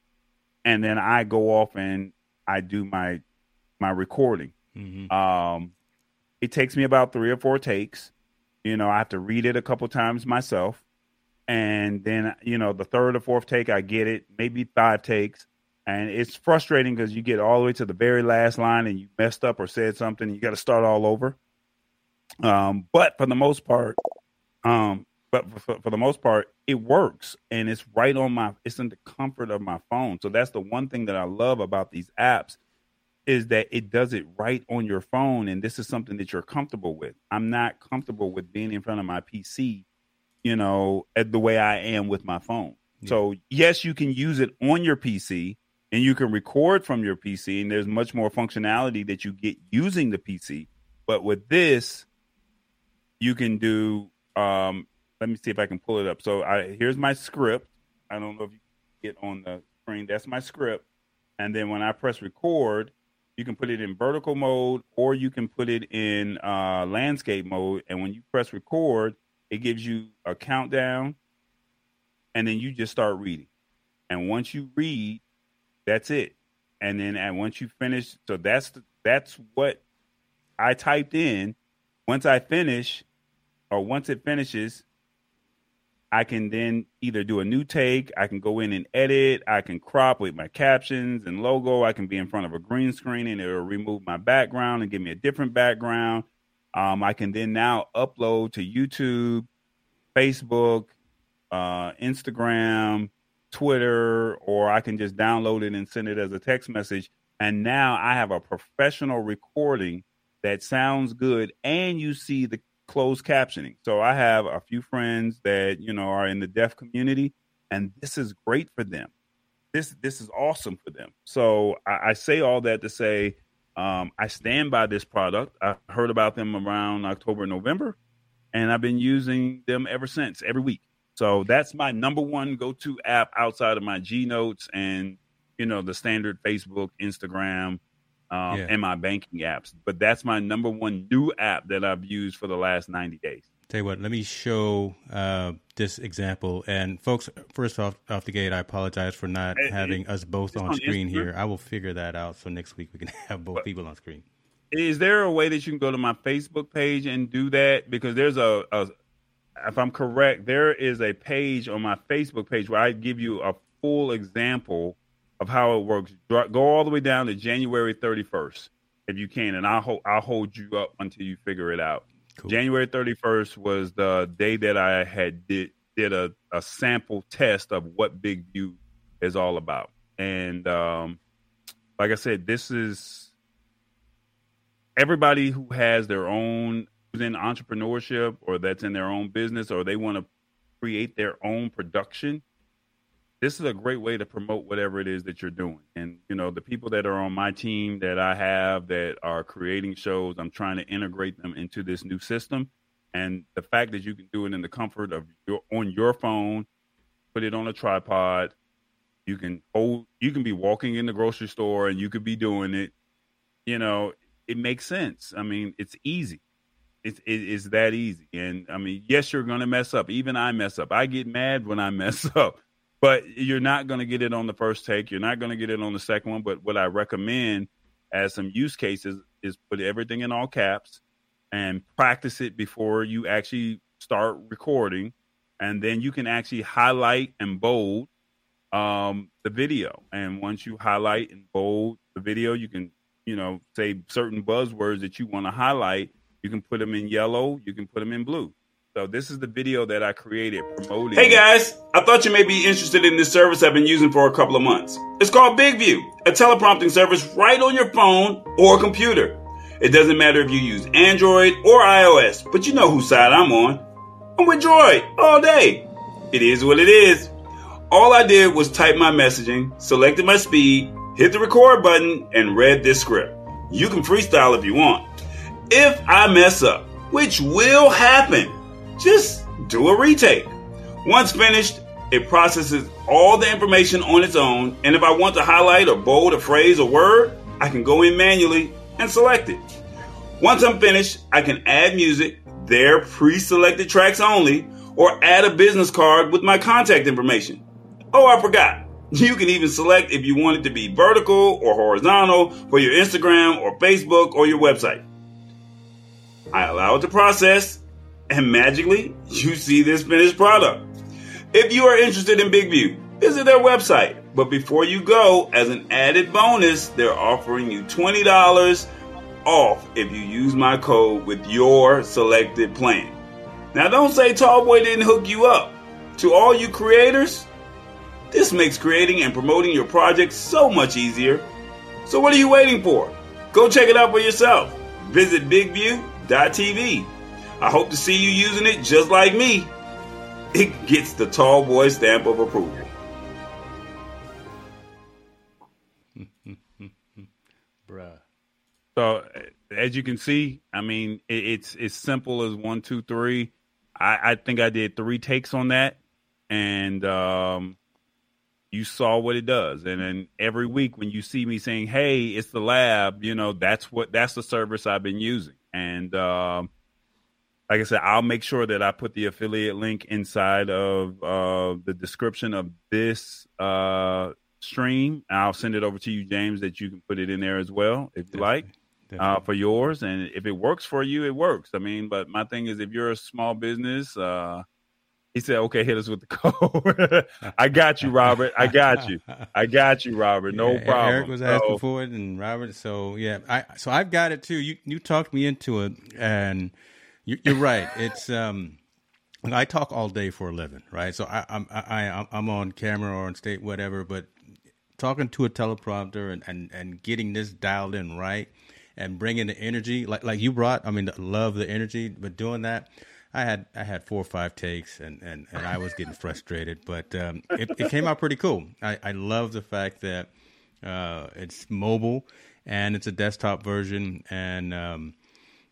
And then I go off and I do my my recording. Mm-hmm. Um it takes me about three or four takes. You know, I have to read it a couple times myself. And then, you know, the third or fourth take, I get it, maybe five takes. And it's frustrating because you get all the way to the very last line and you messed up or said something. You got to start all over. Um, but for the most part, um, but for, for, the most part, it works and it's right on my, it's in the comfort of my phone. So that's the one thing that I love about these apps is that it does it right on your phone and this is something that you're comfortable with. I'm not comfortable with being in front of my PC, you know, at the way I am with my phone. Yeah. So, yes, you can use it on your PC and you can record from your PC and there's much more functionality that you get using the PC. But with this, you can do um let me see if I can pull it up. So I here's my script. I don't know if you get on the screen. That's my script. And then when I press record, you can put it in vertical mode or you can put it in uh, landscape mode. And when you press record, it gives you a countdown and then you just start reading. And once you read, that's it. And then once you finish, so that's the, that's what I typed in. Once I finish, or once it finishes, I can then either do a new take, I can go in and edit, I can crop with my captions and logo, I can be in front of a green screen and it'll remove my background and give me a different background. Um, I can then now upload to YouTube, Facebook, uh, Instagram, Twitter, or I can just download it and send it as a text message. And now I have a professional recording that sounds good, and you see the closed captioning. So I have a few friends that, you know, are in the deaf community and this is great for them. This this is awesome for them. So I, I say all that to say um, I stand by this product. I heard about them around October, November, and I've been using them ever since, every week. So that's my number one go-to app outside of my G Notes and you know the standard Facebook, Instagram, um, yeah. and my banking apps. But that's my number one new app that I've used for the last 90 days. Tell you what, let me show uh, this example. And folks, first off, off the gate, I apologize for not hey, having us both on, on screen Instagram. here. I will figure that out so next week we can [LAUGHS] have both but, people on screen. Is there a way that you can go to my Facebook page and do that? Because there's a, a if I'm correct, there is a page on my Facebook page where I give you a full example of how it works. Go all the way down to January 31st if you can, and I'll hold I'll hold you up until you figure it out. Cool. January 31st was the day that I had did did a, a sample test of what BigVu is all about. And um, like I said, this is everybody who has their own in entrepreneurship or that's in their own business or they want to create their own production this is a great way to promote whatever it is that you're doing. And you know, the people that are on my team that I have that are creating shows, I'm trying to integrate them into this new system. And the fact that you can do it in the comfort of your on your phone, put it on a tripod, you can hold you can be walking in the grocery store and you could be doing it. You know, it makes sense. I mean, it's easy. It's it, it's that easy. And I mean, yes, you're gonna mess up. Even I mess up. I get mad when I [LAUGHS] mess up but you're not going to get it on the first take. You're not going to get it on the second one. But what I recommend as some use cases is put everything in all caps and practice it before you actually start recording. And then you can actually highlight and bold um, the video. And once you highlight and bold the video, you can, you know, say certain buzzwords that you want to highlight. You can put them in yellow. You can put them in blue. So this is the video that I created promoting. Hey guys, I thought you may be interested in this service I've been using for a couple of months. It's called BigVu, a teleprompting service right on your phone or computer. It doesn't matter if you use Android or iOS, but you know whose side I'm on. I'm with Droid all day. It is what it is. All I did was type my messaging, selected my speed, hit the record button, and read this script. You can freestyle if you want. If I mess up, which will happen, just do a retake. Once finished, it processes all the information on its own, and if I want to highlight or bold a phrase or word, I can go in manually and select it. Once I'm finished, I can add music, their pre selected tracks only, or add a business card with my contact information. Oh, I forgot. [LAUGHS] You can even select if you want it to be vertical or horizontal for your Instagram or Facebook or your website. I allow it to process and magically you see this finished product. If you are interested in BigVu, visit their website. But before you go, as an added bonus, they're offering you $20 off if you use my code with your selected plan. Now, don't say Tallboy didn't hook you up. To all you creators, this makes creating and promoting your project so much easier. So, what are you waiting for? Go check it out for yourself. Visit bigvu.tv I hope to see you using it just like me. It gets the tall boy stamp of approval. [LAUGHS] Bruh. So as you can see, I mean, it, it's as simple as one, two, three. I, I think I did three takes on that, and um, you saw what it does. And then every week when you see me saying, "Hey, it's the lab," you know, that's what that's the service I've been using, and um, like I said, I'll make sure that I put the affiliate link inside of uh, the description of this uh, stream. I'll send it over to you, James, that you can put it in there as well if you like uh, for yours. And if it works for you, it works. I mean, but my thing is, if you're a small business, uh, he said, "Okay, hit us with the [LAUGHS] code." I got you, Robert. I got you. I got you, Robert. No yeah, problem. Eric was asking so, for it, and Robert. So yeah, I so I've got it too. You you talked me into it, and you're right. [LAUGHS] It's um, I talk all day for a living, right? So I, I'm I, I'm on camera or on state, whatever. But talking to a teleprompter and, and, and getting this dialed in right and bringing the energy like like you brought. I mean, love the energy, but doing that. I had I had four or five takes and, and, and I was getting frustrated, but um, it, it came out pretty cool. I, I love the fact that uh, it's mobile and it's a desktop version, and um,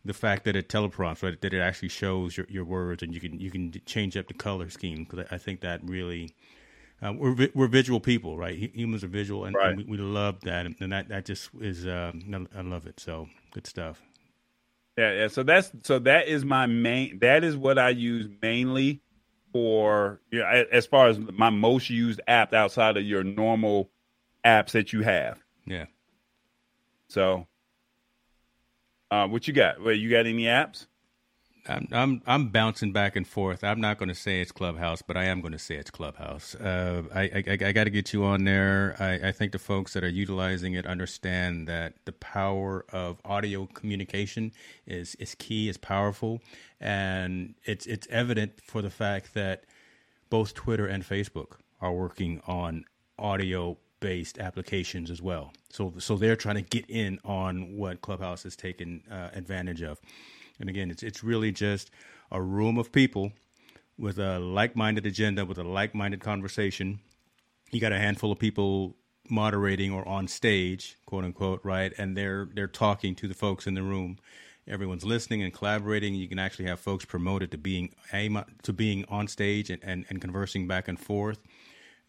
the fact that it teleprompts, right, that it actually shows your, your words and you can you can change up the color scheme because I think that really uh, we're we're visual people, right? Humans are visual, and, right. and we, we, love that, and that that just is uh, I love it. So good stuff. Yeah, yeah. So that's so that is my main. That is what I use mainly for you know, as far as my most used app outside of your normal apps that you have. Yeah. So uh, what you got? Wait, you got any apps? I'm I'm I'm bouncing back and forth. I'm not going to say it's Clubhouse, but I am going to say it's Clubhouse. Uh, I I, I got to get you on there. I, I think the folks that are utilizing it understand that the power of audio communication is is key, is powerful, and it's it's evident for the fact that both Twitter and Facebook are working on audio based applications as well. So so they're trying to get in on what Clubhouse has taken uh, advantage of. And again, it's it's really just a room of people with a like-minded agenda, with a like-minded conversation. You got a handful of people moderating or on stage, quote unquote, right? And they're they're talking to the folks in the room. Everyone's listening and collaborating. You can actually have folks promoted to being to being on stage and, and, and conversing back and forth.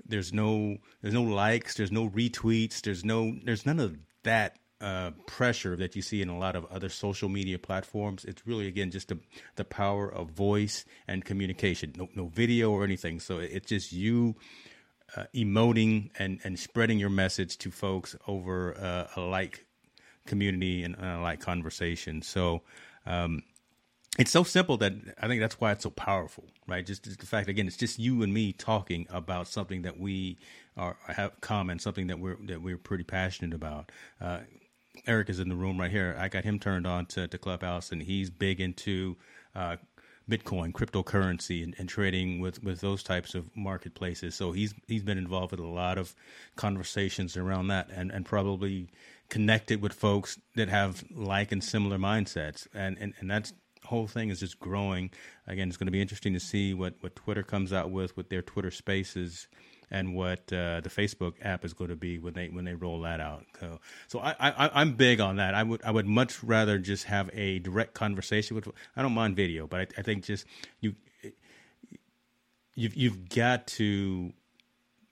There's no there's no likes, there's no retweets, there's no there's none of that uh, pressure that you see in a lot of other social media platforms. It's really again just the the power of voice and communication. No no video or anything. So it's just you uh, emoting and and spreading your message to folks over uh, a like community and a like conversation. So. Um, it's so simple that I think that's why it's so powerful, right? Just, just, the fact again, it's just you and me talking about something that we are have common, something that we're that we're pretty passionate about. Uh, Eric is in the room right here. I got him turned on to, to Clubhouse, and he's big into uh, Bitcoin, cryptocurrency, and, and, trading with, with those types of marketplaces. So he's he's been involved with a lot of conversations around that, and, and probably connected with folks that have like and similar mindsets, and and, and that's whole thing is just growing. Again, it's going to be interesting to see what, what Twitter comes out with with their Twitter Spaces and what uh, the Facebook app is going to be when they when they roll that out. So, so I, I I'm big on that. I would I would much rather just have a direct conversation with. I don't mind video, but I, I think just you you've you've got to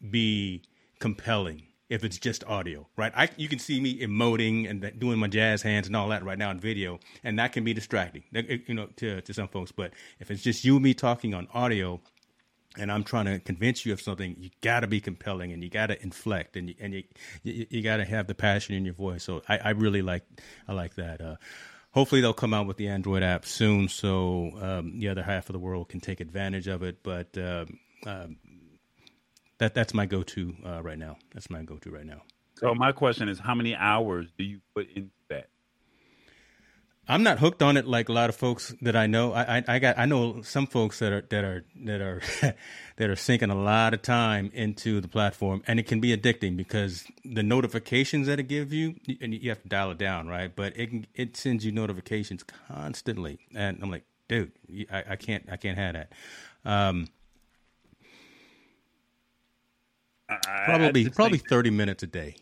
be compelling if it's just audio, right? I you can see me emoting and doing my jazz hands and all that right now in video, and that can be distracting, you know, to to some folks. But if it's just you and me talking on audio, and I'm trying to convince you of something, you got to be compelling and you got to inflect and you and you you, you got to have the passion in your voice. So I, I really like I like that. Uh, hopefully they'll come out with the Android app soon, so um, the other half of the world can take advantage of it. But uh, uh, that that's my go-to uh, right now. That's my go-to right now. So my question is, how many hours do you put into that? I'm not hooked on it like a lot of folks that I know. I, I, I got I know some folks that are that are that are [LAUGHS] that are sinking a lot of time into the platform, and it can be addicting because the notifications that it gives you, and you have to dial it down, right? But it can, it sends you notifications constantly, and I'm like, dude, I, I can't I can't have that. Um, probably probably think... thirty minutes a day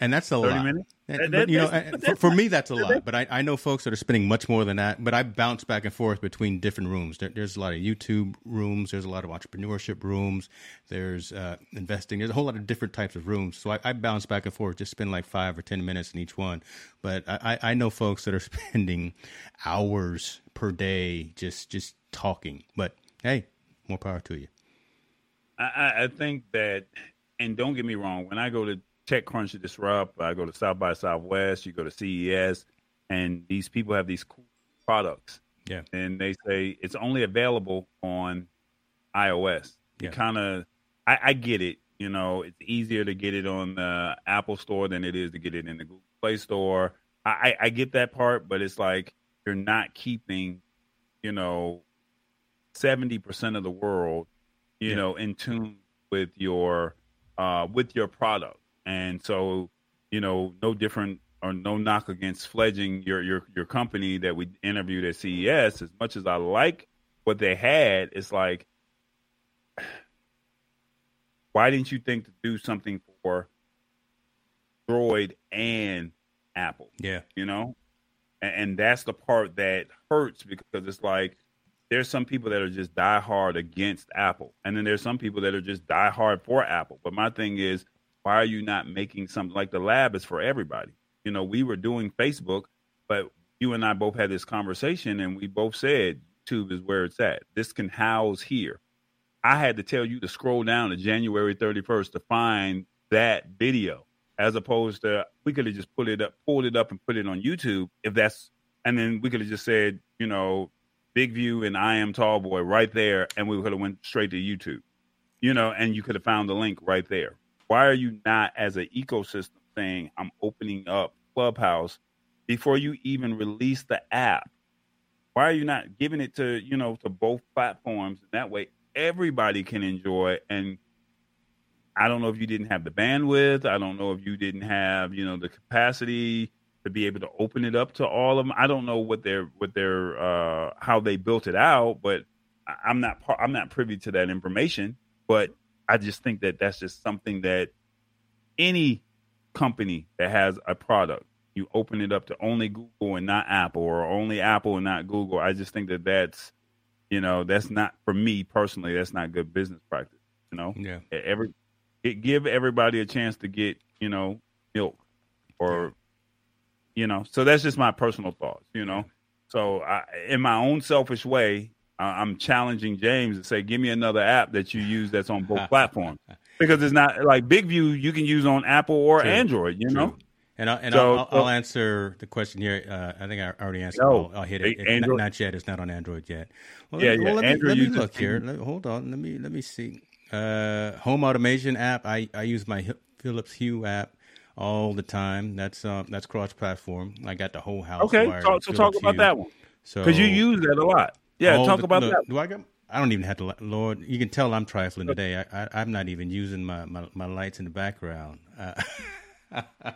and that's a 30 lot. Minutes? But, you know, for, for, me, that's a lot. But I, I know folks that are spending much more than that. But I bounce back and forth between different rooms. There, there's a lot of YouTube rooms. There's a lot of entrepreneurship rooms. There's uh, investing. There's a whole lot of different types of rooms. So I, I, bounce back and forth. Just spend like five or ten minutes in each one. But I, I know folks that are [LAUGHS] spending hours per day just just talking. But hey, more power to you. I, I think that, and don't get me wrong. When I go to TechCrunch to Disrupt. I go to South by Southwest. You go to CES, and these people have these cool products. Yeah, and they say it's only available on iOS. Yeah. kind of, I, I, get it. You know, it's easier to get it on the Apple Store than it is to get it in the Google Play Store. I, I, I get that part, but it's like you're not keeping, you know, seventy percent of the world, you yeah. know, in tune with your uh, with your product. And so, you know, no different or no knock against fledging your your your company that we interviewed at CES. As much as I like what they had, it's like, [SIGHS] why didn't you think to do something for Droid and Apple? Yeah, you know, and, and that's the part that hurts because it's like there's some people that are just die hard against Apple, and then there's some people that are just die hard for Apple. But my thing is, why are you not making something like the lab is for everybody? You know, we were doing Facebook, but you and I both had this conversation and we both said YouTube is where it's at. This can house here. I had to tell you to scroll down to January 31st to find that video, as opposed to we could have just put it up, pulled it up, and put it on YouTube. If that's, and then we could have just said, you know, BigVu and I am Tall Boy right there, and we could have went straight to YouTube, you know, and you could have found the link right there why are you not as an ecosystem saying i'm opening up clubhouse before you even release the app why are you not giving it to you know to both platforms that way everybody can enjoy and I don't know if you didn't have the bandwidth. I don't know if you didn't have, you know, the capacity to be able to open it up to all of them. I don't know what their what their uh, how they built it out, but I'm not I'm not privy to that information. But I just think that that's just something that any company that has a product, you open it up to only Google and not Apple, or only Apple and not Google. I just think that that's you know that's not for me personally. That's not good business practice. You know, Yeah. every it give everybody a chance to get you know milk or you know so that's just my personal thoughts you know so I, in my own selfish way i'm challenging james to say give me another app that you use that's on both [LAUGHS] platforms because it's not like BigVu you can use on apple or True. android you know And, I, and So- I'll, I'll, I'll answer the question here. Uh, I think I already answered. No. I'll, I'll hit it. It- not, not yet. It's not on Android yet. Well, Yeah, let, yeah, let me, let me look here. Let- hold on. Let me let me see. Uh, home automation app. I, I use my Philips Hue app all the time. That's uh, that's cross platform. I got the whole house. okay wired talk, with so talk about Hue. that one So because you use that a lot yeah all talk the- about look, that Do I got? I don't even have to. Lord, you can tell I'm trifling today. I, I, I'm not even using my, my, my lights in the background. Uh, [LAUGHS]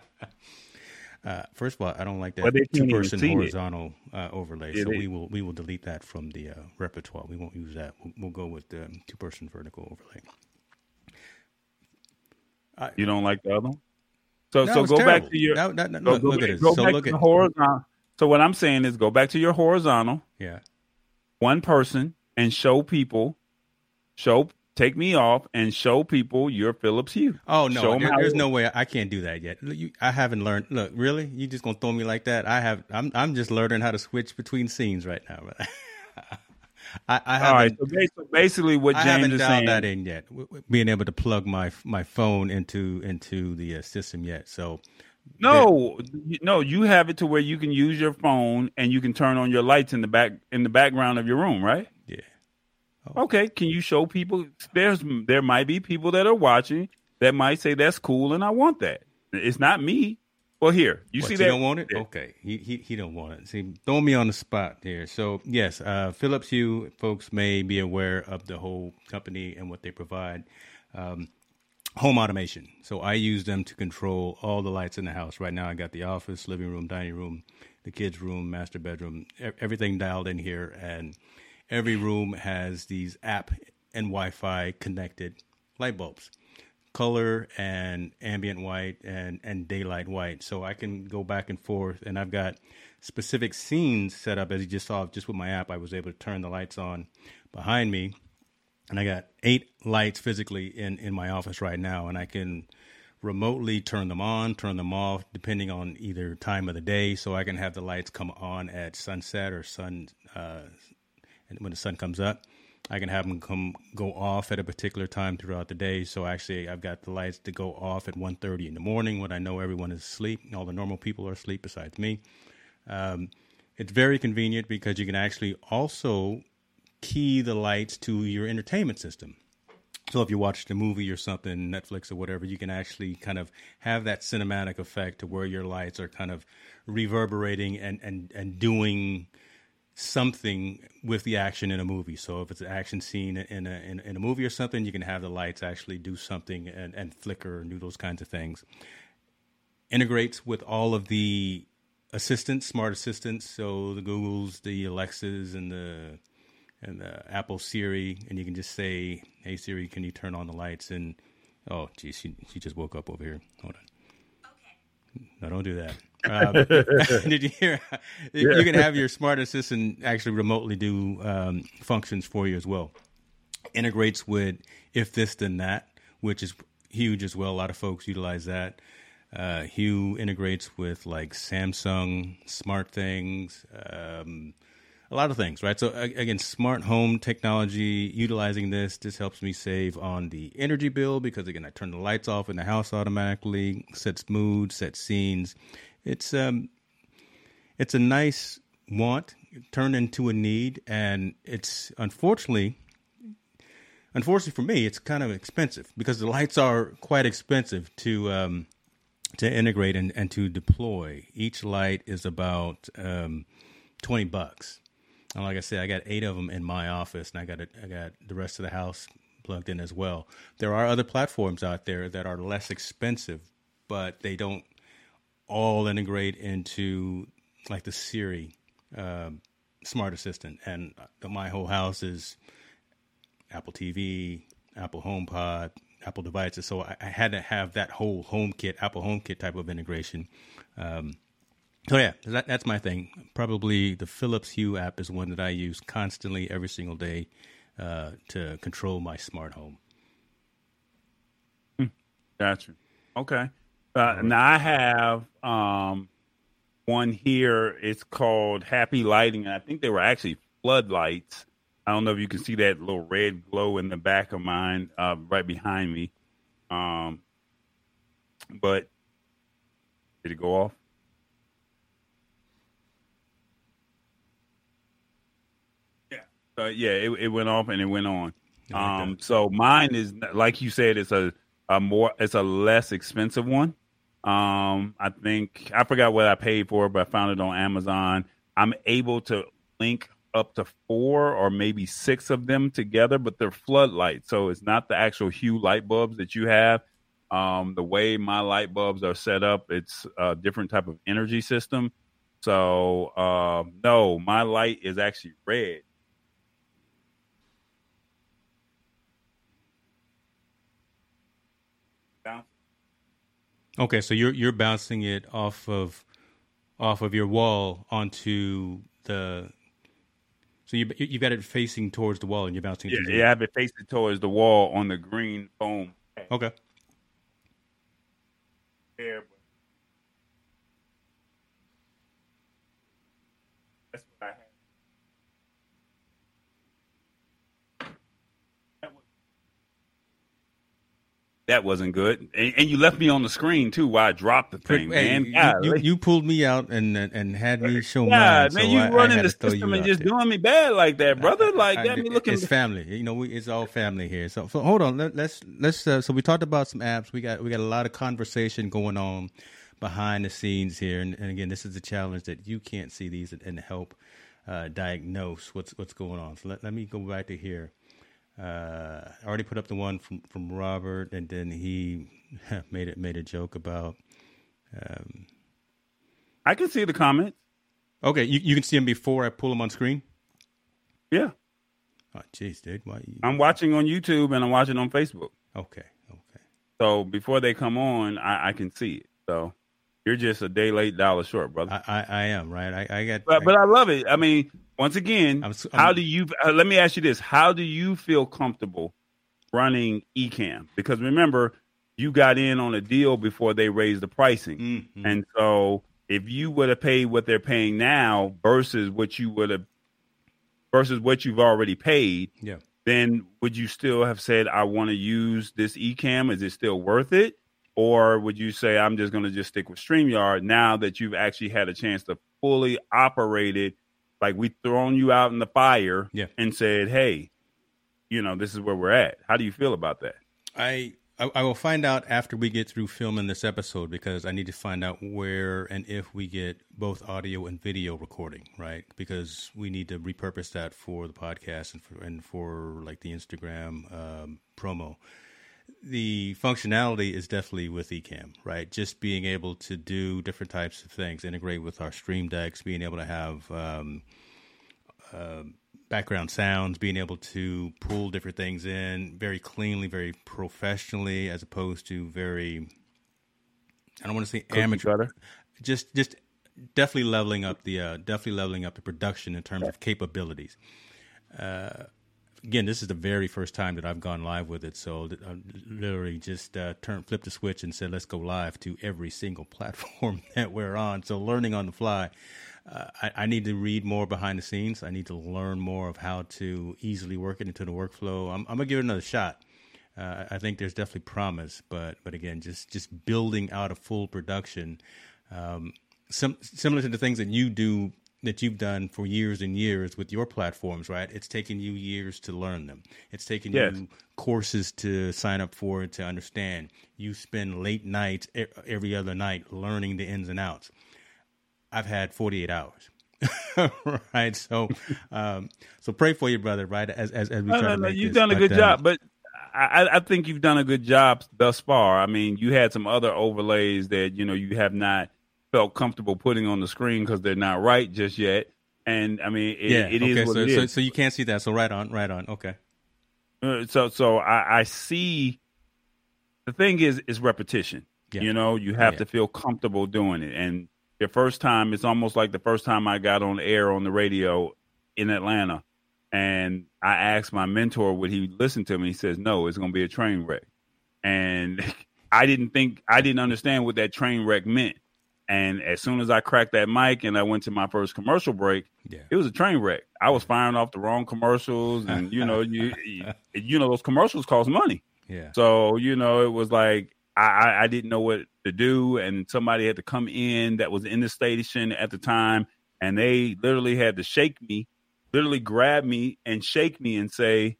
uh, first of all, I don't like that Well, two person horizontal uh, overlay. Yeah, so they- we will we will delete that from the uh, repertoire. We won't use that. We'll, we'll go with the two person vertical overlay. you don't like the other one so No, so go terrible. back to your No, no, no, go, look, go look at this. go So back look to at the horizontal so what i'm saying is go back to your horizontal yeah. One person and show people, show, take me off and show people you're Philips Hue. Oh no, there- there's no way I can't do that yet. Look, You, I haven't learned. Look, really, you just gonna throw me like that? I have. I'm I'm just learning how to switch between scenes right now. [LAUGHS] I, I haven't. right. So basically, basically what I James haven't is dialed saying. that in yet. Being able to plug my my phone into into the uh, system yet. So No, you- no, you have it to where you can use your phone and you can turn on your lights in the back in the background of your room, right? yeah, Okay. Can you show people? There's there might be people that are watching that might say that's cool and I want that. It's not me. Well, here you What, see you that. don't want it? Okay, he, he he don't want it. See, throw me on the spot here. So yes, uh, Philips Hue folks may be aware of the whole company and what they provide. Um, home automation. So I use them to control all the lights in the house. Right now, I got the office, living room, dining room, the kids' room, master bedroom, everything dialed in here, and every room has these app and Wi-Fi connected light bulbs color and ambient white and, and daylight white. So I can go back and forth and I've got specific scenes set up as you just saw just with my app. I was able to turn the lights on behind me and I got eight lights physically in, in my office right now and I can remotely turn them on, turn them off depending on either time of the day. So I can have the lights come on at sunset or sun, uh, and when the sun comes up. I can have them come go off at a particular time throughout the day. So actually, I've got the lights to go off at 1.30 in the morning when I know everyone is asleep. All the normal people are asleep besides me. Um, it's very convenient because you can actually also key the lights to your entertainment system. So if you watch the movie or something, Netflix or whatever, you can actually kind of have that cinematic effect to where your lights are kind of reverberating and, and, and doing something with the action in a movie. So if it's an action scene in a in, in a movie or something, you can have the lights actually do something and, and flicker and do those kinds of things. Integrates with all of the assistants, smart assistants, so the Googles, the Alexas, and the and the Apple Siri, and you can just say, "Hey Siri, can you turn on the lights?" And oh, geez, she she just woke up over here. Hold on. Okay. No, don't do that. [LAUGHS] Um, [LAUGHS] did you hear? You can have your smart assistant actually remotely do um, functions for you as well. Integrates with if this then that, which is huge as well. A lot of folks utilize that. Uh, Hue integrates with like Samsung SmartThings, um, a lot of things, right? So again, smart home technology, utilizing this, this helps me save on the energy bill because again, I turn the lights off in the house automatically, sets mood, sets scenes. It's um, it's a nice want turned into a need, and it's unfortunately unfortunately for me, it's kind of expensive because the lights are quite expensive to um, to integrate and, and to deploy. Each light is about um, twenty bucks. And like I said, I got eight of them in my office, and I got it, I got the rest of the house plugged in as well. There are other platforms out there that are less expensive, but they don't all integrate into like the Siri uh, smart assistant. And my whole house is Apple TV, Apple HomePod, Apple devices. So I, I had to have that whole HomeKit, Apple HomeKit type of integration. Um, so yeah, that, that's my thing. Probably the Philips Hue app is one that I use constantly every single day uh, to control my smart home. Hmm. Gotcha. Okay. Uh, now I have um, one here. It's called Happy Lighting, and I think they were actually floodlights. I don't know if you can see that little red glow in the back of mine, uh, right behind me. Um, but did it go off? Yeah. Uh, yeah, it, it went off and it went on. Um, so mine is like you said, it's a, a more, it's a less expensive one. Um, I think I forgot what I paid for, but I found it on Amazon. I'm able to link up to four or maybe six of them together, but they're floodlights. So it's not the actual hue light bulbs that you have. Um, the way my light bulbs are set up, it's a different type of energy system. So uh, no, my light is actually red. Okay, so you're you're bouncing it off of off of your wall onto the so you you've got it facing towards the wall, and you're bouncing. Yeah, yeah, I have it facing towards the wall on the green foam. Okay. Yeah, that wasn't good. And, and, you left me on the screen too while I dropped the thing, hey, man. You, you, you, pulled me out and and had me show yeah, mine. man, so you I, running I the system and just there. doing me bad like that, brother. Like that, me looking. It's family, you know. We, it's all family here. So, so hold on. Let, us let's. Uh, so we talked about some apps. We got we got a lot of conversation going on behind the scenes here, and, and again, this is a challenge that you can't see these and, and help uh, diagnose what's what's going on. So let, let me go back to here. Uh, I already put up the one from, from Robert, and then he [LAUGHS] made it made a joke about. Um, I can see the comments. Okay, you you can see them before I pull them on screen. Yeah. Oh, jeez, dude. Why? You... I'm watching on YouTube and I'm watching on Facebook. Okay. Okay. So before they come on, I, I can see it. So you're just a day late, dollar short, brother. I, I, I am right. I, I got, but, I, but I love it. I mean, once again, I'm, I'm, how do you? Uh, let me ask you this: How do you feel comfortable running Ecamm? Because remember, you got in on a deal before they raised the pricing, mm-hmm. and so if you would have paid what they're paying now versus what you would have versus what you've already paid, yeah. then would you still have said, "I want to use this Ecamm"? Is it still worth it? Or would you say I'm just going to just stick with StreamYard now that you've actually had a chance to fully operate it like we thrown you out in the fire yeah. and said, "Hey, you know, this is where we're at." How do you feel about that? I, I will find out after we get through filming this episode because I need to find out where and if we get both audio and video recording, right? Because we need to repurpose that for the podcast and for and for like the Instagram um, promo the functionality is definitely with Ecamm, right? Just being able to do different types of things, integrate with our stream decks, being able to have um, uh, background sounds, being able to pull different things in very cleanly, very professionally, as opposed to very, I don't want to say Cookie amateur, butter. just just definitely leveling up the uh, definitely leveling up the production in terms of capabilities. Uh, again, this is the very first time that I've gone live with it. So I literally just uh, turned, flipped the switch and said, let's go live to every single [LAUGHS] platform that we're on. So learning on the fly. Uh, I, I, need to read more behind the scenes. I need to learn more of how to easily work it into the workflow. I'm, I'm gonna give it another shot. Uh, I think there's definitely promise, but but again, just just building out a full production, um, similar to the things that you do that you've done for years and years with your platforms, right? It's taken you years to learn them. It's taken yes. you courses to sign up for to understand. You spend late nights every other night learning the ins and outs. I've had 48 hours. [LAUGHS] right. So, [LAUGHS] um, so pray for your brother, right? As, as, as we no, try no, to no, make you've this. done a good job, but I, I think you've done a good job thus far. I mean, you had some other overlays that you know you have not felt comfortable putting on the screen because they're not right just yet. And I mean, it, yeah, it okay, is so, it so, is. so you can't see that. So right on, right on. Okay. Uh, so so I, I see. The thing is, is repetition. Yeah. You know, you have Yeah. to feel comfortable doing it. And the first time, it's almost like the first time I got on air on the radio in Atlanta, and I asked my mentor would he listen to me. He says, "No, it's going to be a train wreck." And [LAUGHS] I didn't think I didn't understand what that train wreck meant. And as soon as I cracked that mic and I went to my first commercial break, Yeah. it was a train wreck. I was firing off the wrong commercials, and you know, you you, know those commercials cost money. Yeah. So you know, it was like I, I I didn't know what to do, and somebody had to come in that was in the station at the time, and they literally had to shake me, literally grab me and shake me and say,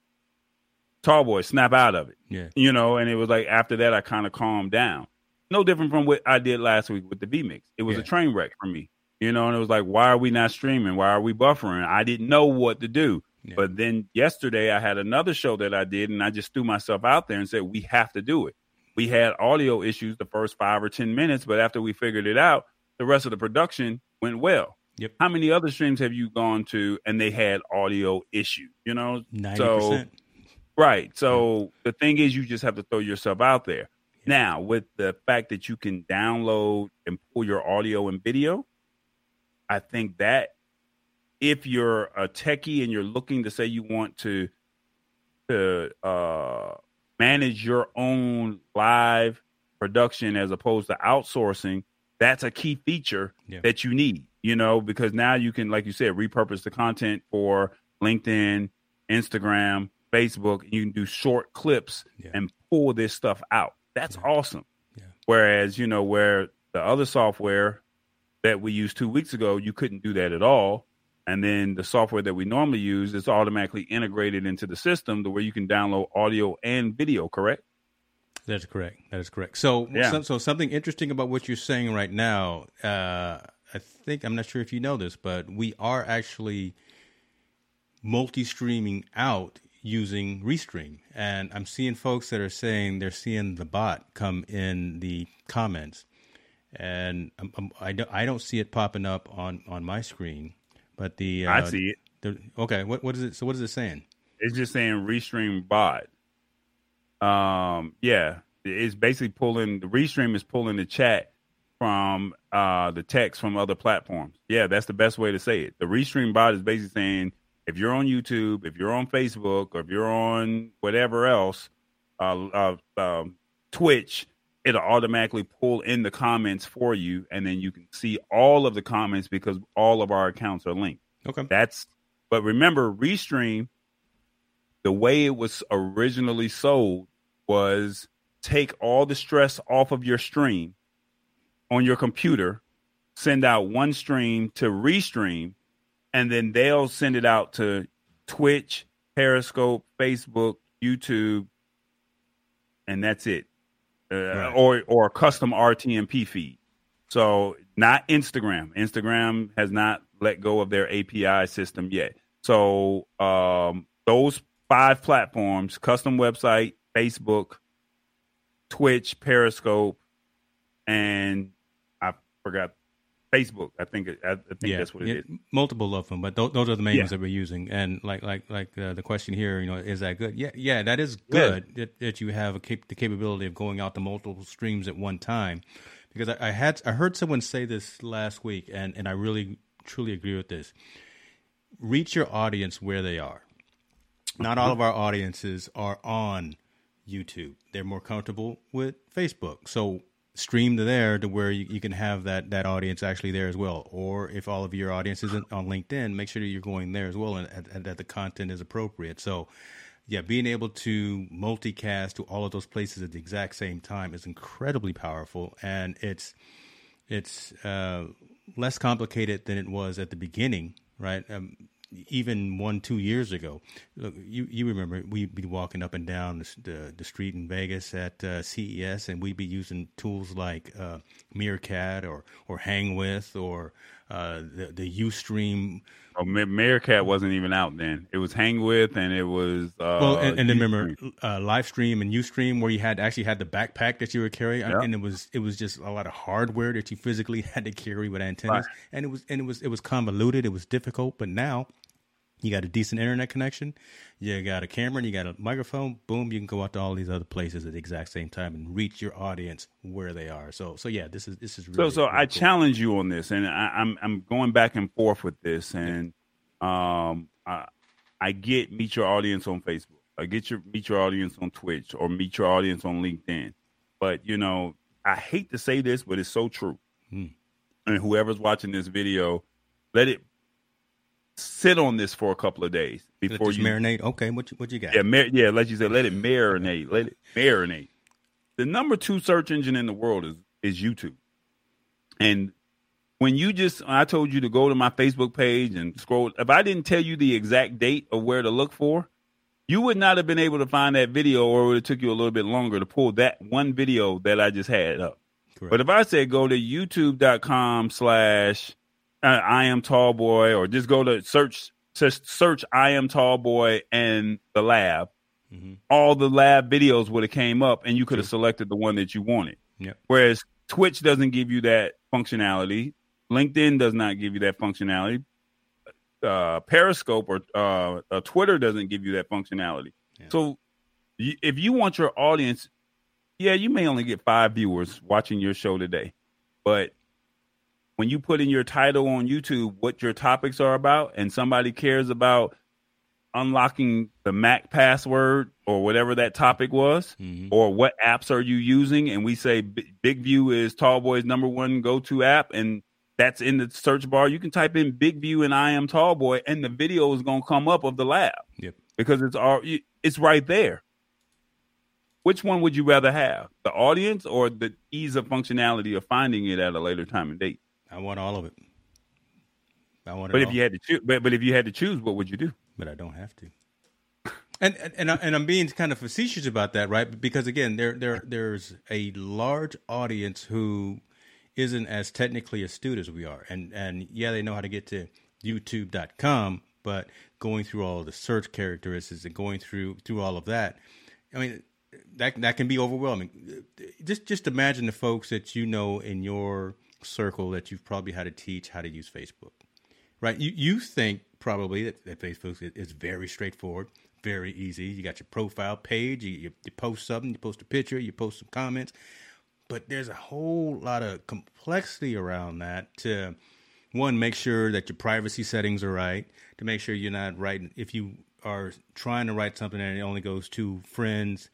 "Tall boy, snap out of it." Yeah. You know, and it was like after that, I kind of calmed down. No different from what I did last week with the vMix. It was Yeah. a train wreck for me. You know, and it was like, why are we not streaming? Why are we buffering? I didn't know what to do. Yeah. But then yesterday I had another show that I did and I just threw myself out there and said, we have to do it. We had audio issues the first five or 10 minutes, but after we figured it out, the rest of the production went well. Yep. How many other streams have you gone to and they had audio issues? You know? Ninety So, percent. right. So the thing is, you just have to throw yourself out there. Now, with the fact that you can download and pull your audio and video, I think that if you're a techie and you're looking to say you want to to uh, manage your own live production as opposed to outsourcing, that's a key feature Yeah. that you need. You know, because now you can, like you said, repurpose the content for LinkedIn, Instagram, Facebook. You can do short clips Yeah. and pull this stuff out. That's awesome. Yeah. Whereas, you know, where the other software that we used two weeks ago, you couldn't do that at all. And then the software that we normally use is automatically integrated into the system to where you can download audio and video, correct? That's correct. That is correct. So, Yeah. some, so something interesting about what you're saying right now. Uh, I think I'm not sure if you know this, but we are actually multi-streaming out using Restream, and I'm seeing folks that are saying they're seeing the bot come in the comments, and I'm, I'm, I don't I don't see it popping up on on my screen, but the uh, I see it. The, okay, what what is it? So what is it saying? It's just saying restream bot. Um, yeah, it's basically pulling the restream is pulling the chat from uh the text from other platforms. Yeah, that's the best way to say it. The restream bot is basically saying if you're on YouTube, if you're on Facebook, or if you're on whatever else, uh, uh um, Twitch, it'll automatically pull in the comments for you, and then you can see all of the comments because all of our accounts are linked. Okay, That's but remember, Restream, the way it was originally sold was take all the stress off of your stream on your computer, send out one stream to Restream, and then they'll send it out to Twitch, Periscope, Facebook, YouTube, and that's it. Uh, Right. Or or a custom RTMP feed. So not Instagram. Instagram has not let go of their API system yet. So um, those five platforms: custom website, Facebook, Twitch, Periscope, and I forgot Facebook. I think I, I think that's what it is. multiple of them, but those, those are the main Yeah. ones that we're using. And like like like uh, the question here, you know, is that good? Yeah, yeah, that is good that, that you have a cap- the capability of going out to multiple streams at one time. Because I, I had I heard someone say this last week, and and I really truly agree with this. Reach your audience where they are. Not all of our audiences are on YouTube. They're more comfortable with Facebook. So stream to there to where you, you can have that, that audience actually there as well. Or if all of your audience isn't on LinkedIn, make sure that you're going there as well and, and, and that the content is appropriate. So yeah, being able to multicast to all of those places at the exact same time is incredibly powerful and it's it's uh, less complicated than it was at the beginning, right? Um, even one two years ago. Look, you you remember we'd be walking up and down the the, the street in Vegas at uh, CES, and we'd be using tools like uh, Meerkat or or Hangwith or uh, the the UStream. Oh, Meerkat wasn't even out then. It was Hang With, and it was uh, well, and, and then remember uh, Livestream and UStream, where you had actually had the backpack that you would carry, Yep. and it was it was just a lot of hardware that you physically [LAUGHS] had to carry with antennas, Right. and it was and it was it was convoluted, it was difficult. But now you got a decent internet connection, you got a camera, and you got a microphone. Boom, you can go out to all these other places at the exact same time and reach your audience where they are. So so yeah, this is this is So, really, so really I cool. challenge you on this, and I, I'm I'm going back and forth with this, and um, I, I get meet your audience on Facebook, I get your meet your audience on Twitch, or meet your audience on LinkedIn, but you know, I hate to say this, but it's so true. Hmm. And whoever's watching this video, let it sit on this for a couple of days before you marinate. Okay, what you, what you got? yeah, mar- yeah, like you said, let it marinate. Let it marinate. The number two search engine in the world is is YouTube. And when you just I told you to go to my Facebook page and scroll, if I didn't tell you the exact date of where to look for, you would not have been able to find that video or it would have took you a little bit longer to pull that one video that I just had up. Correct. But if I said go to youtube.com slash uh, I am tall boy or just go to search just search I am tall boy and the lab, Mhm. all the lab videos would have came up and you could have selected the one that you wanted. Yep. Whereas Twitch doesn't give you that functionality. LinkedIn does not give you that functionality. Uh, Periscope or uh, uh, Twitter doesn't give you that functionality. Yeah. So y- if you want your audience, yeah, you may only get five viewers watching your show today, but when you put in your title on YouTube what your topics are about, and somebody cares about unlocking the Mac password or whatever that topic was, Mhm. or what apps are you using, and we say B- BigVu is Tallboy's number one go to app, and that's in the search bar. You can type in BigVu and I am Tallboy, and the video is going to come up of the lab Yep. because it's all it's right there. Which one would you rather have, the audience or the ease of functionality of finding it at a later time and date? I want all of it. I want it But all. if you had to choose, but, but if you had to choose, what would you do? but I don't have to. And and and, I, and I'm being kind of facetious about that, right? Because again, there there there's a large audience who isn't as technically astute as we are, and and yeah, they know how to get to YouTube.com, but going through all the search characteristics and going through through all of that, I mean, that that can be overwhelming. Just just imagine the folks that you know in your circle that you've probably had to teach how to use Facebook right? You you think probably that, that Facebook is, very straightforward, very easy. You got your profile page, you, you you post something, you post a picture, you post some comments, but there's a whole lot of complexity around that. To one, make sure that your privacy settings are right. To make sure you're not writing if you are trying to write something and it only goes to friends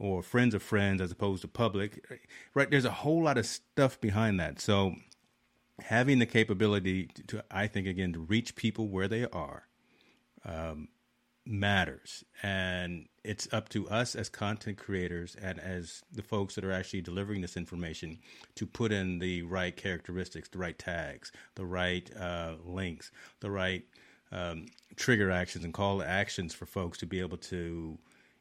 or friends of friends as opposed to public, right? There's a whole lot of stuff behind that. So having the capability to, to, I think again to reach people where they are um, matters, and it's up to us as content creators and as the folks that are actually delivering this information to put in the right characteristics, the right tags, the right uh, links, the right um, trigger actions and call to actions for folks to be able to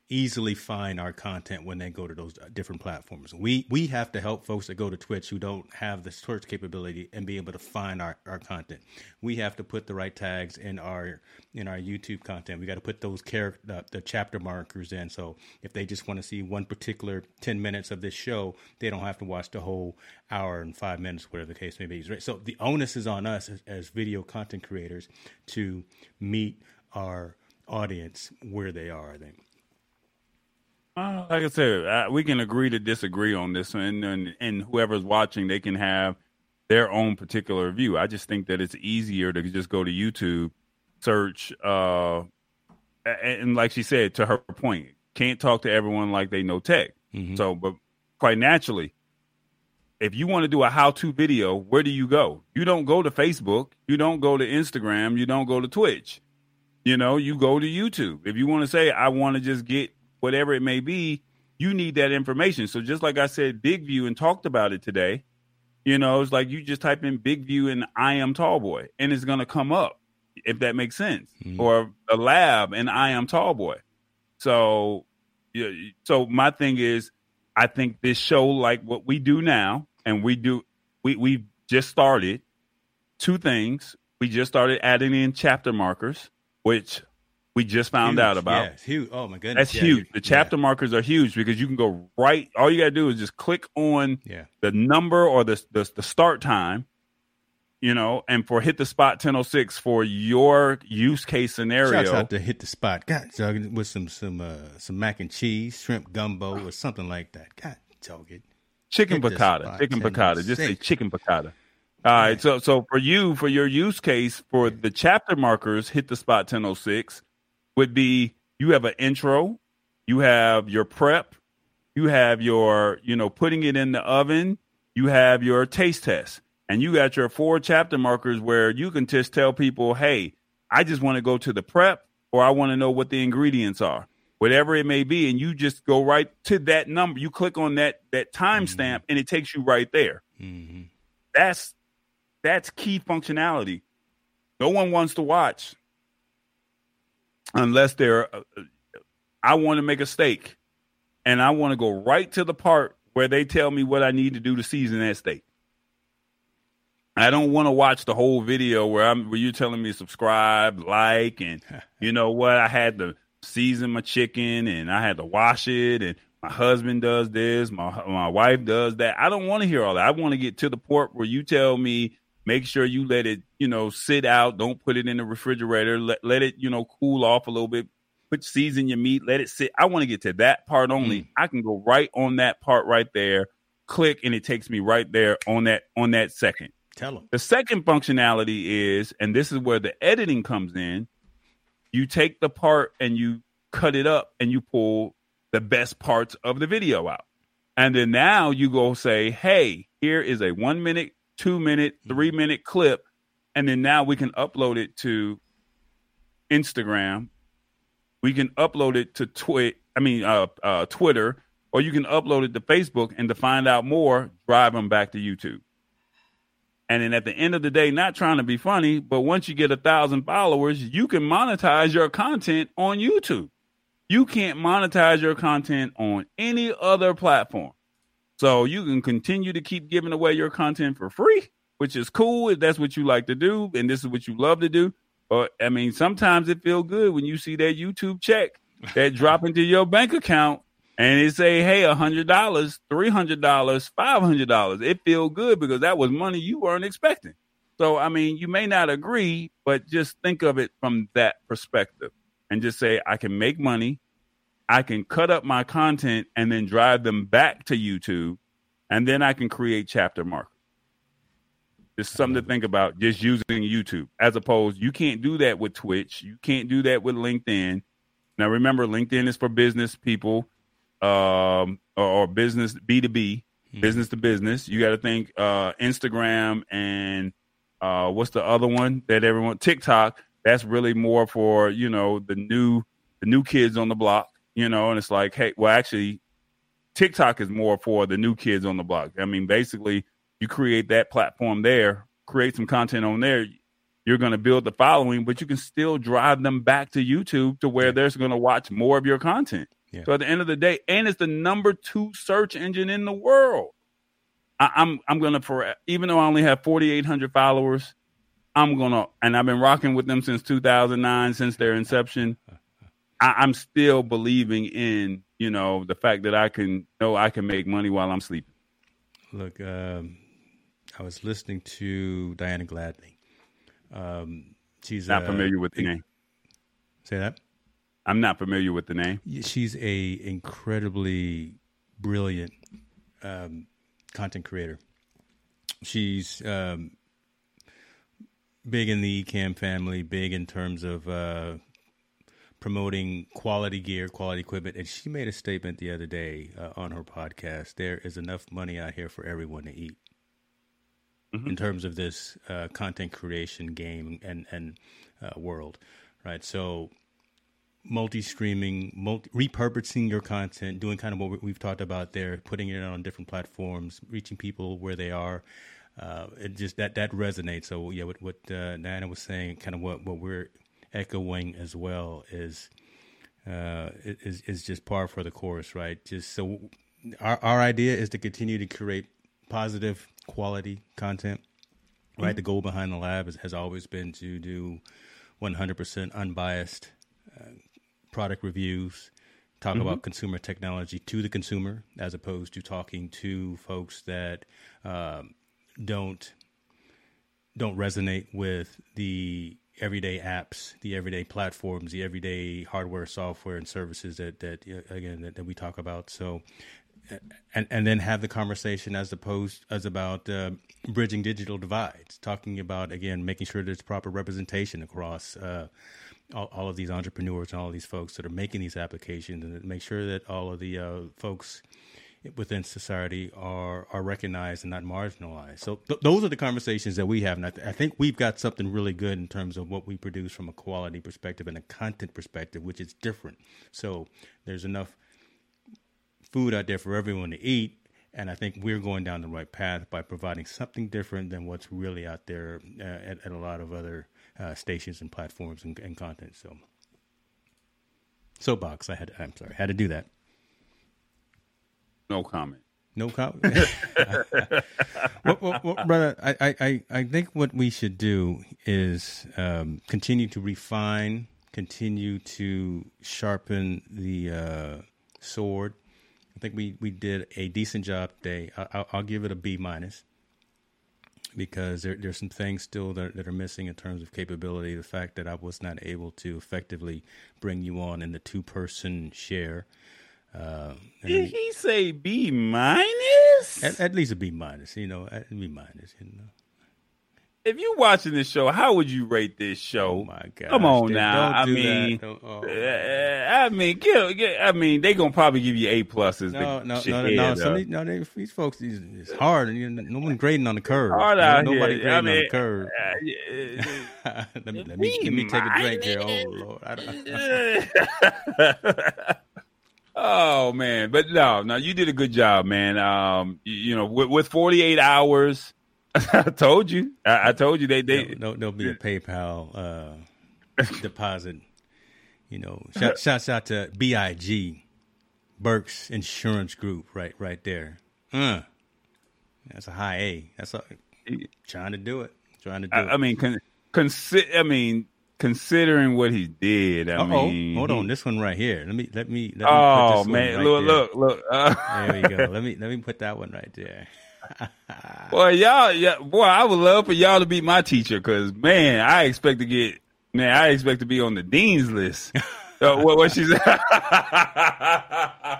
easily find our content when they go to those uh, different platforms. We we have to help folks that go to Twitch who don't have the search capability and be able to find our, our content. We have to put the right tags in our in our YouTube content. We got to put those character the, the chapter markers in. So if they just want to see one particular ten minutes of this show, they don't have to watch the whole hour and five minutes, whatever the case may be. So the onus is on us as, as video content creators to meet our audience where they are. I think. Uh, like I said, uh, we can agree to disagree on this, and, and and whoever's watching, they can have their own particular view. I just think that it's easier to just go to YouTube, search, uh, and, and like she said, to her point, can't talk to everyone like they know tech. So, but quite naturally, if you want to do a how-to video, where do you go? You don't go to Facebook, you don't go to Instagram, you don't go to Twitch. You know, you go to YouTube. If you want to say, I want to just get whatever it may be, you need that information. So just like I said, BigVu and talked about it today, you know, it's like you just type in BigVu and I am Tall Boy, and it's gonna come up. if that makes sense, mm-hmm. or a lab and I am tall boy. So, yeah, so my thing is, I think this show, like what we do now, and we do, we we just started two things. We just started adding in chapter markers, which we just found huge. out about. Yeah, huge. Oh my goodness, that's yeah, huge. The chapter yeah. markers are huge because you can go right. All you got to do is just click on yeah. the number or the, the the start time, you know, and for hit the spot 1006 for your use case scenario. Shouts out to hit the spot. God, with some some uh, some mac and cheese, shrimp gumbo, or something like that. God, dog it. Chicken piccata, chicken piccata. Just say chicken piccata. All right, so so for you for your use case for the chapter markers, hit the spot 1006 would be you have an intro, you have your prep, you have your you know putting it in the oven, you have your taste test and you got your four chapter markers where you can just tell people, hey, I just want to go to the prep or I want to know what the ingredients are, whatever it may be. And you just go right to that number. You click on that that timestamp mm-hmm. and it takes you right there. Mm-hmm. That's that's key functionality. No one wants to watch unless they're. Uh, I want to make a steak, and I want to go right to the part where they tell me what I need to do to season that steak. I don't want to watch the whole video where I'm where you're telling me subscribe, like, and [LAUGHS] you know what? I had to season my chicken and I had to wash it, and my husband does this, my my wife does that. I don't want to hear all that. I want to get to the point where you tell me, make sure you let it, you know, sit out. Don't put it in the refrigerator. Let let it, you know, cool off a little bit. Put season your meat. Let it sit. I want to get to that part only. Mm. I can go right on that part right there. Click, and it takes me right there on that on that second. Tell them. The second functionality is, and this is where the editing comes in. You take the part and you cut it up and you pull the best parts of the video out. And then now you go say, hey, here is a one minute, two minute, mm-hmm. three minute clip. And then now we can upload it to Instagram. We can upload it to Twit. I mean, uh, uh, Twitter, or you can upload it to Facebook. And to find out more, drive them back to YouTube. And then at the end of the day, not trying to be funny, but once you get a thousand followers, you can monetize your content on YouTube. You can't monetize your content on any other platform. So you can continue to keep giving away your content for free, which is cool if that's what you like to do and this is what you love to do. But I mean, sometimes it feels good when you see that YouTube check that drop into your bank account and it say, hey, a hundred dollars, three hundred dollars, five hundred dollars. It feel good because that was money you weren't expecting. So I mean, you may not agree, but just think of it from that perspective and just say, I can make money, I can cut up my content and then drive them back to YouTube, and then I can create chapter markers. Just something to think about just using YouTube as opposed you can't do that with Twitch. You can't do that with LinkedIn. Now remember, LinkedIn is for business people um, or, or business B two B, hmm. business to business. You got to think uh, Instagram and uh, what's the other one that everyone TikTok. That's really more for you know the new the new kids on the block. You know, and it's like, hey, well, actually, TikTok is more for the new kids on the block. I mean, basically, you create that platform there, create some content on there. You're going to build the following, but you can still drive them back to YouTube to where they're going to watch more of your content. Yeah. So at the end of the day, and it's the number two search engine in the world. I, am I'm, I'm gonna for even though I only have 4,800 followers, I'm gonna and I've been rocking with them since 2009, since their inception. Uh-huh. I, am still believing in you know the fact that I can know I can make money while I'm sleeping. Look, um, I was listening to Diana Gladney. Um, she's not uh, familiar with the name. Say that. I'm not familiar with the name. She's a incredibly brilliant um, content creator. She's um, big in the Ecamm family, big in terms of uh, promoting quality gear, quality equipment. And she made a statement the other day uh, on her podcast: "There is enough money out here for everyone to eat." Mm-hmm. In terms of this uh, content creation game and and uh, world, right? So multi-streaming, multi- repurposing your content, doing kind of what we've talked about there, putting it on different platforms, reaching people where they are. uh, it just that that resonates. So yeah, what what uh, Diana was saying, kind of what what we're echoing as well is uh, is is just par for the course, right? Just so our our idea is to continue to create positive quality content, right? The goal behind the lab is, has always been to do 100% unbiased uh, product reviews, talk about consumer technology to the consumer, as opposed to talking to folks that um, don't don't resonate with the everyday apps, the everyday platforms, the everyday hardware, software, and services that that again that, that we talk about. So, and and then have the conversation as opposed as about uh, bridging digital divides, talking about again making sure there's proper representation across. Uh, all, all of these entrepreneurs and all of these folks that are making these applications, and make sure that all of the uh, folks within society are are recognized and not marginalized. So th- those are the conversations that we have, and I, th- I think we've got something really good in terms of what we produce from a quality perspective and a content perspective, which is different. So there's enough food out there for everyone to eat. And I think we're going down the right path by providing something different than what's really out there uh, at, at a lot of other uh, stations and platforms and, and content. So, soapbox. I had. I'm sorry. Had to do that. No comment. No comment. [LAUGHS] well, well, well, brother, I, I, I think what we should do is um, continue to refine, continue to sharpen the uh, sword. I think we, we did a decent job today. I, I'll, I'll give it a B minus because there, there's some things still that, that are missing in terms of capability. The fact that I was not able to effectively bring you on in the two person share. Uh, Did he say B minus? at, at least a B minus, you know, B minus, you know. If you're watching this show, how would you rate this show? Oh my god! Come on dude, now. don't I mean, oh. I mean, I mean, they gonna probably give you A pluses. No, no, no, no, no. These, no, they, these folks, these, it's hard. and you know, no one grading on the curve. Hard No- out Nobody here. grading I on mean, the curve. uh, yeah. [LAUGHS] let me let me let me take a drink here. Oh lord, [LAUGHS] I don't, [LAUGHS] oh man, but no, no, you did a good job, man. Um, you, you know, with, with 48 hours, [LAUGHS] I told you, I, I told you they they no, no, there'll be a PayPal uh, [LAUGHS] deposit. You know, shout, [LAUGHS] shouts out to Big Burks Insurance Group, right, right there. Uh, that's a high A. That's a, trying to do it. Trying to do I, it. I mean, con, consi- I mean, considering what he did, I oh, mean, hold on, this one right here. Let me let me. Let me put Oh man, right look, there. look, look. Uh, [LAUGHS] There we go. Let me let me put that one right there. [LAUGHS] boy, y'all, yeah, boy, I would love for y'all to be my teacher because man, I expect to get, man, I expect to be on the dean's list. uh, what, what she said? [LAUGHS]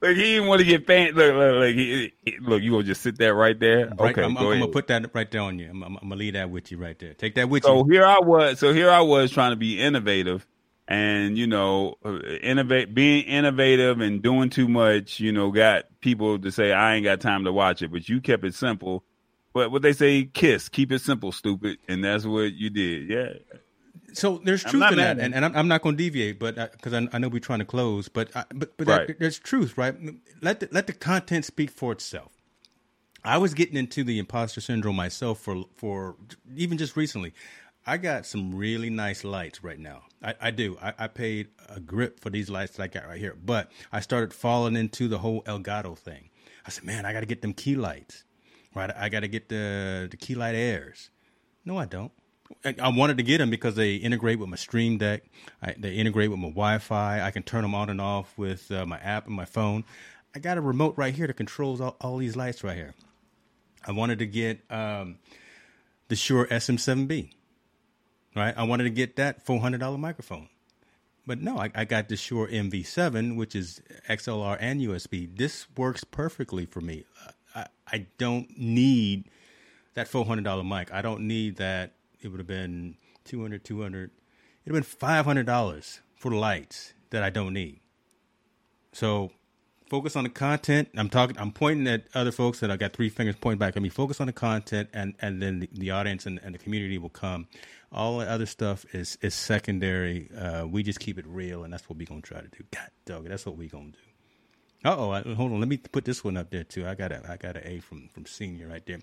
Look, he didn't want to get fan. Look, look, look, he, look. You gonna just sit there right there? Right, okay, I'm, go I'm ahead. gonna put that right there on you. I'm, I'm, I'm gonna leave that with you right there. Take that with So you. here I was. So here I was trying to be innovative, and you know, uh, innovate, being innovative and doing too much. You know, got people to say I ain't got time to watch it. But you kept it simple. But what they say, kiss, keep it simple, stupid, and that's what you did. Yeah. So there's truth in that, and, and I'm, I'm not going to deviate, but because I, I know we're trying to close, but I, but but Right. that, there's truth, right? Let the, let the content speak for itself. I was getting into the imposter syndrome myself for for even just recently. I got some really nice lights right now. I, I do. I, I paid a grip for these lights that I got right here, but I started falling into the whole Elgato thing. I said, man, I got to get them key lights, right? I got to get the the key light airs. No, I don't. I wanted to get them because they integrate with my Stream Deck. I, they integrate with my Wi-Fi. I can turn them on and off with uh, my app and my phone. I got a remote right here that controls all, all these lights right here. I wanted to get um, the Shure SM7B. Right, I wanted to get that four hundred dollar microphone, but no, I, I got the Shure MV7, which is XLR and USB. This works perfectly for me. I, I don't need that four hundred dollar mic. I don't need that. It would have been 200 200 It'd have been five hundred dollars for the lights that I don't need. So focus on the content. I'm talking. I'm pointing at other folks that I got three fingers pointing back at me. Focus on the content, and and then the, the audience and, and the community will come. All the other stuff is is secondary. Uh, we just keep it real, and that's what we're gonna try to do. God dog, that's what we're gonna do. oh, hold on. Let me put this one up there too. I got a I got an A from from senior right there.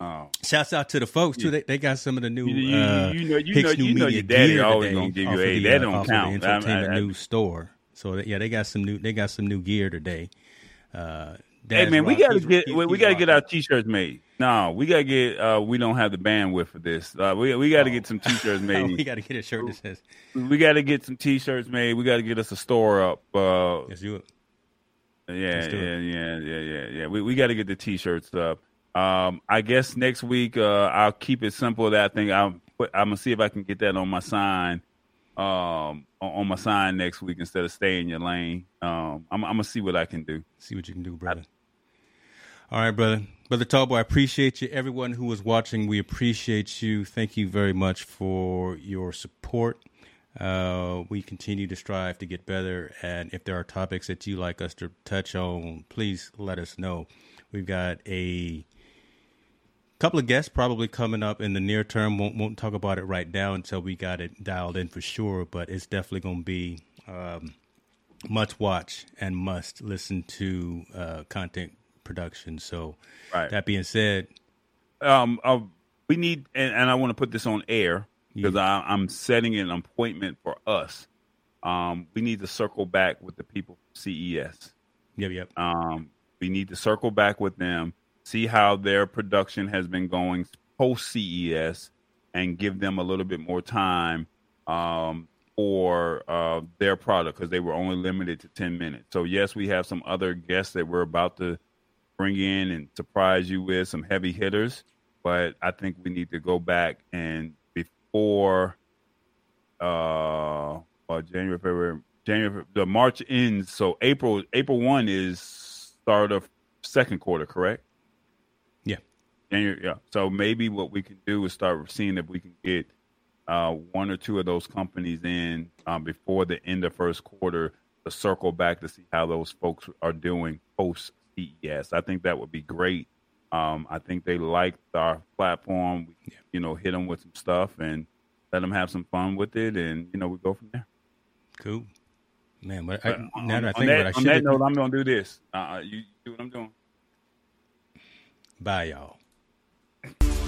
Oh. Shouts out to the folks too. They, they got some of the new. You, you, uh, you know, you Hicks know, you know, your daddy always gonna give you A. the, That uh, don't of count. The I- I- entertainment I- news store. So they, yeah, they got some new. They got some new gear today. Uh, Hey man, we gotta get we, we gotta get our t-shirts made. No, we gotta get. uh We don't have the bandwidth for this. Uh, we we gotta get some t-shirts [LAUGHS] made. we got to get a shirt that says we gotta get some t-shirts made. We gotta get us a store up. Uh, "Let's do it." Yeah, do yeah, it. yeah, yeah, yeah, yeah. We we got to get the t-shirts up. Um, I guess next week uh, I'll keep it simple. That thing I'll put, I'm gonna see if I can get that on my sign, um, on, my sign next week instead of stay in your lane. Um, I'm, I'm gonna see what I can do. See what you can do, brother. All right, brother. Brother Tallboy, I appreciate you. Everyone who was watching, we appreciate you. Thank you very much for your support. Uh, we continue to strive to get better. And if there are topics that you like us to touch on, please let us know. We've got a couple of guests probably coming up in the near term. Won't, won't talk about it right now until we got it dialed in for sure, but it's definitely going to be um, much watch and must listen to uh, content production. So, Right. that being said, um, uh, we need, and, and I want to put this on air because I I'm setting an appointment for us. Um, we need to circle back with the people from CES. yep, yep. Um, we need to circle back with them, see how their production has been going post CES, and give them a little bit more time um, for uh, their product because they were only limited to 10 minutes. So, yes, we have some other guests that we're about to bring in and surprise you with some heavy hitters, but I think we need to go back and before uh, uh January, February, January, the March ends. So April, April one is start of second quarter, correct? Yeah. January, yeah. So maybe what we can do is start seeing if we can get uh, one or two of those companies in um, before the end of first quarter to circle back to see how those folks are doing post CES. I think that would be great. Um, I think they liked our platform. We, You know, hit them with some stuff and let them have some fun with it, and you know, we go from there. Cool. Man, but I, But now on, that I on think that, about it, I on that [LAUGHS] note, I'm gonna do this. Uh, you do what I'm doing. Bye, y'all you [LAUGHS]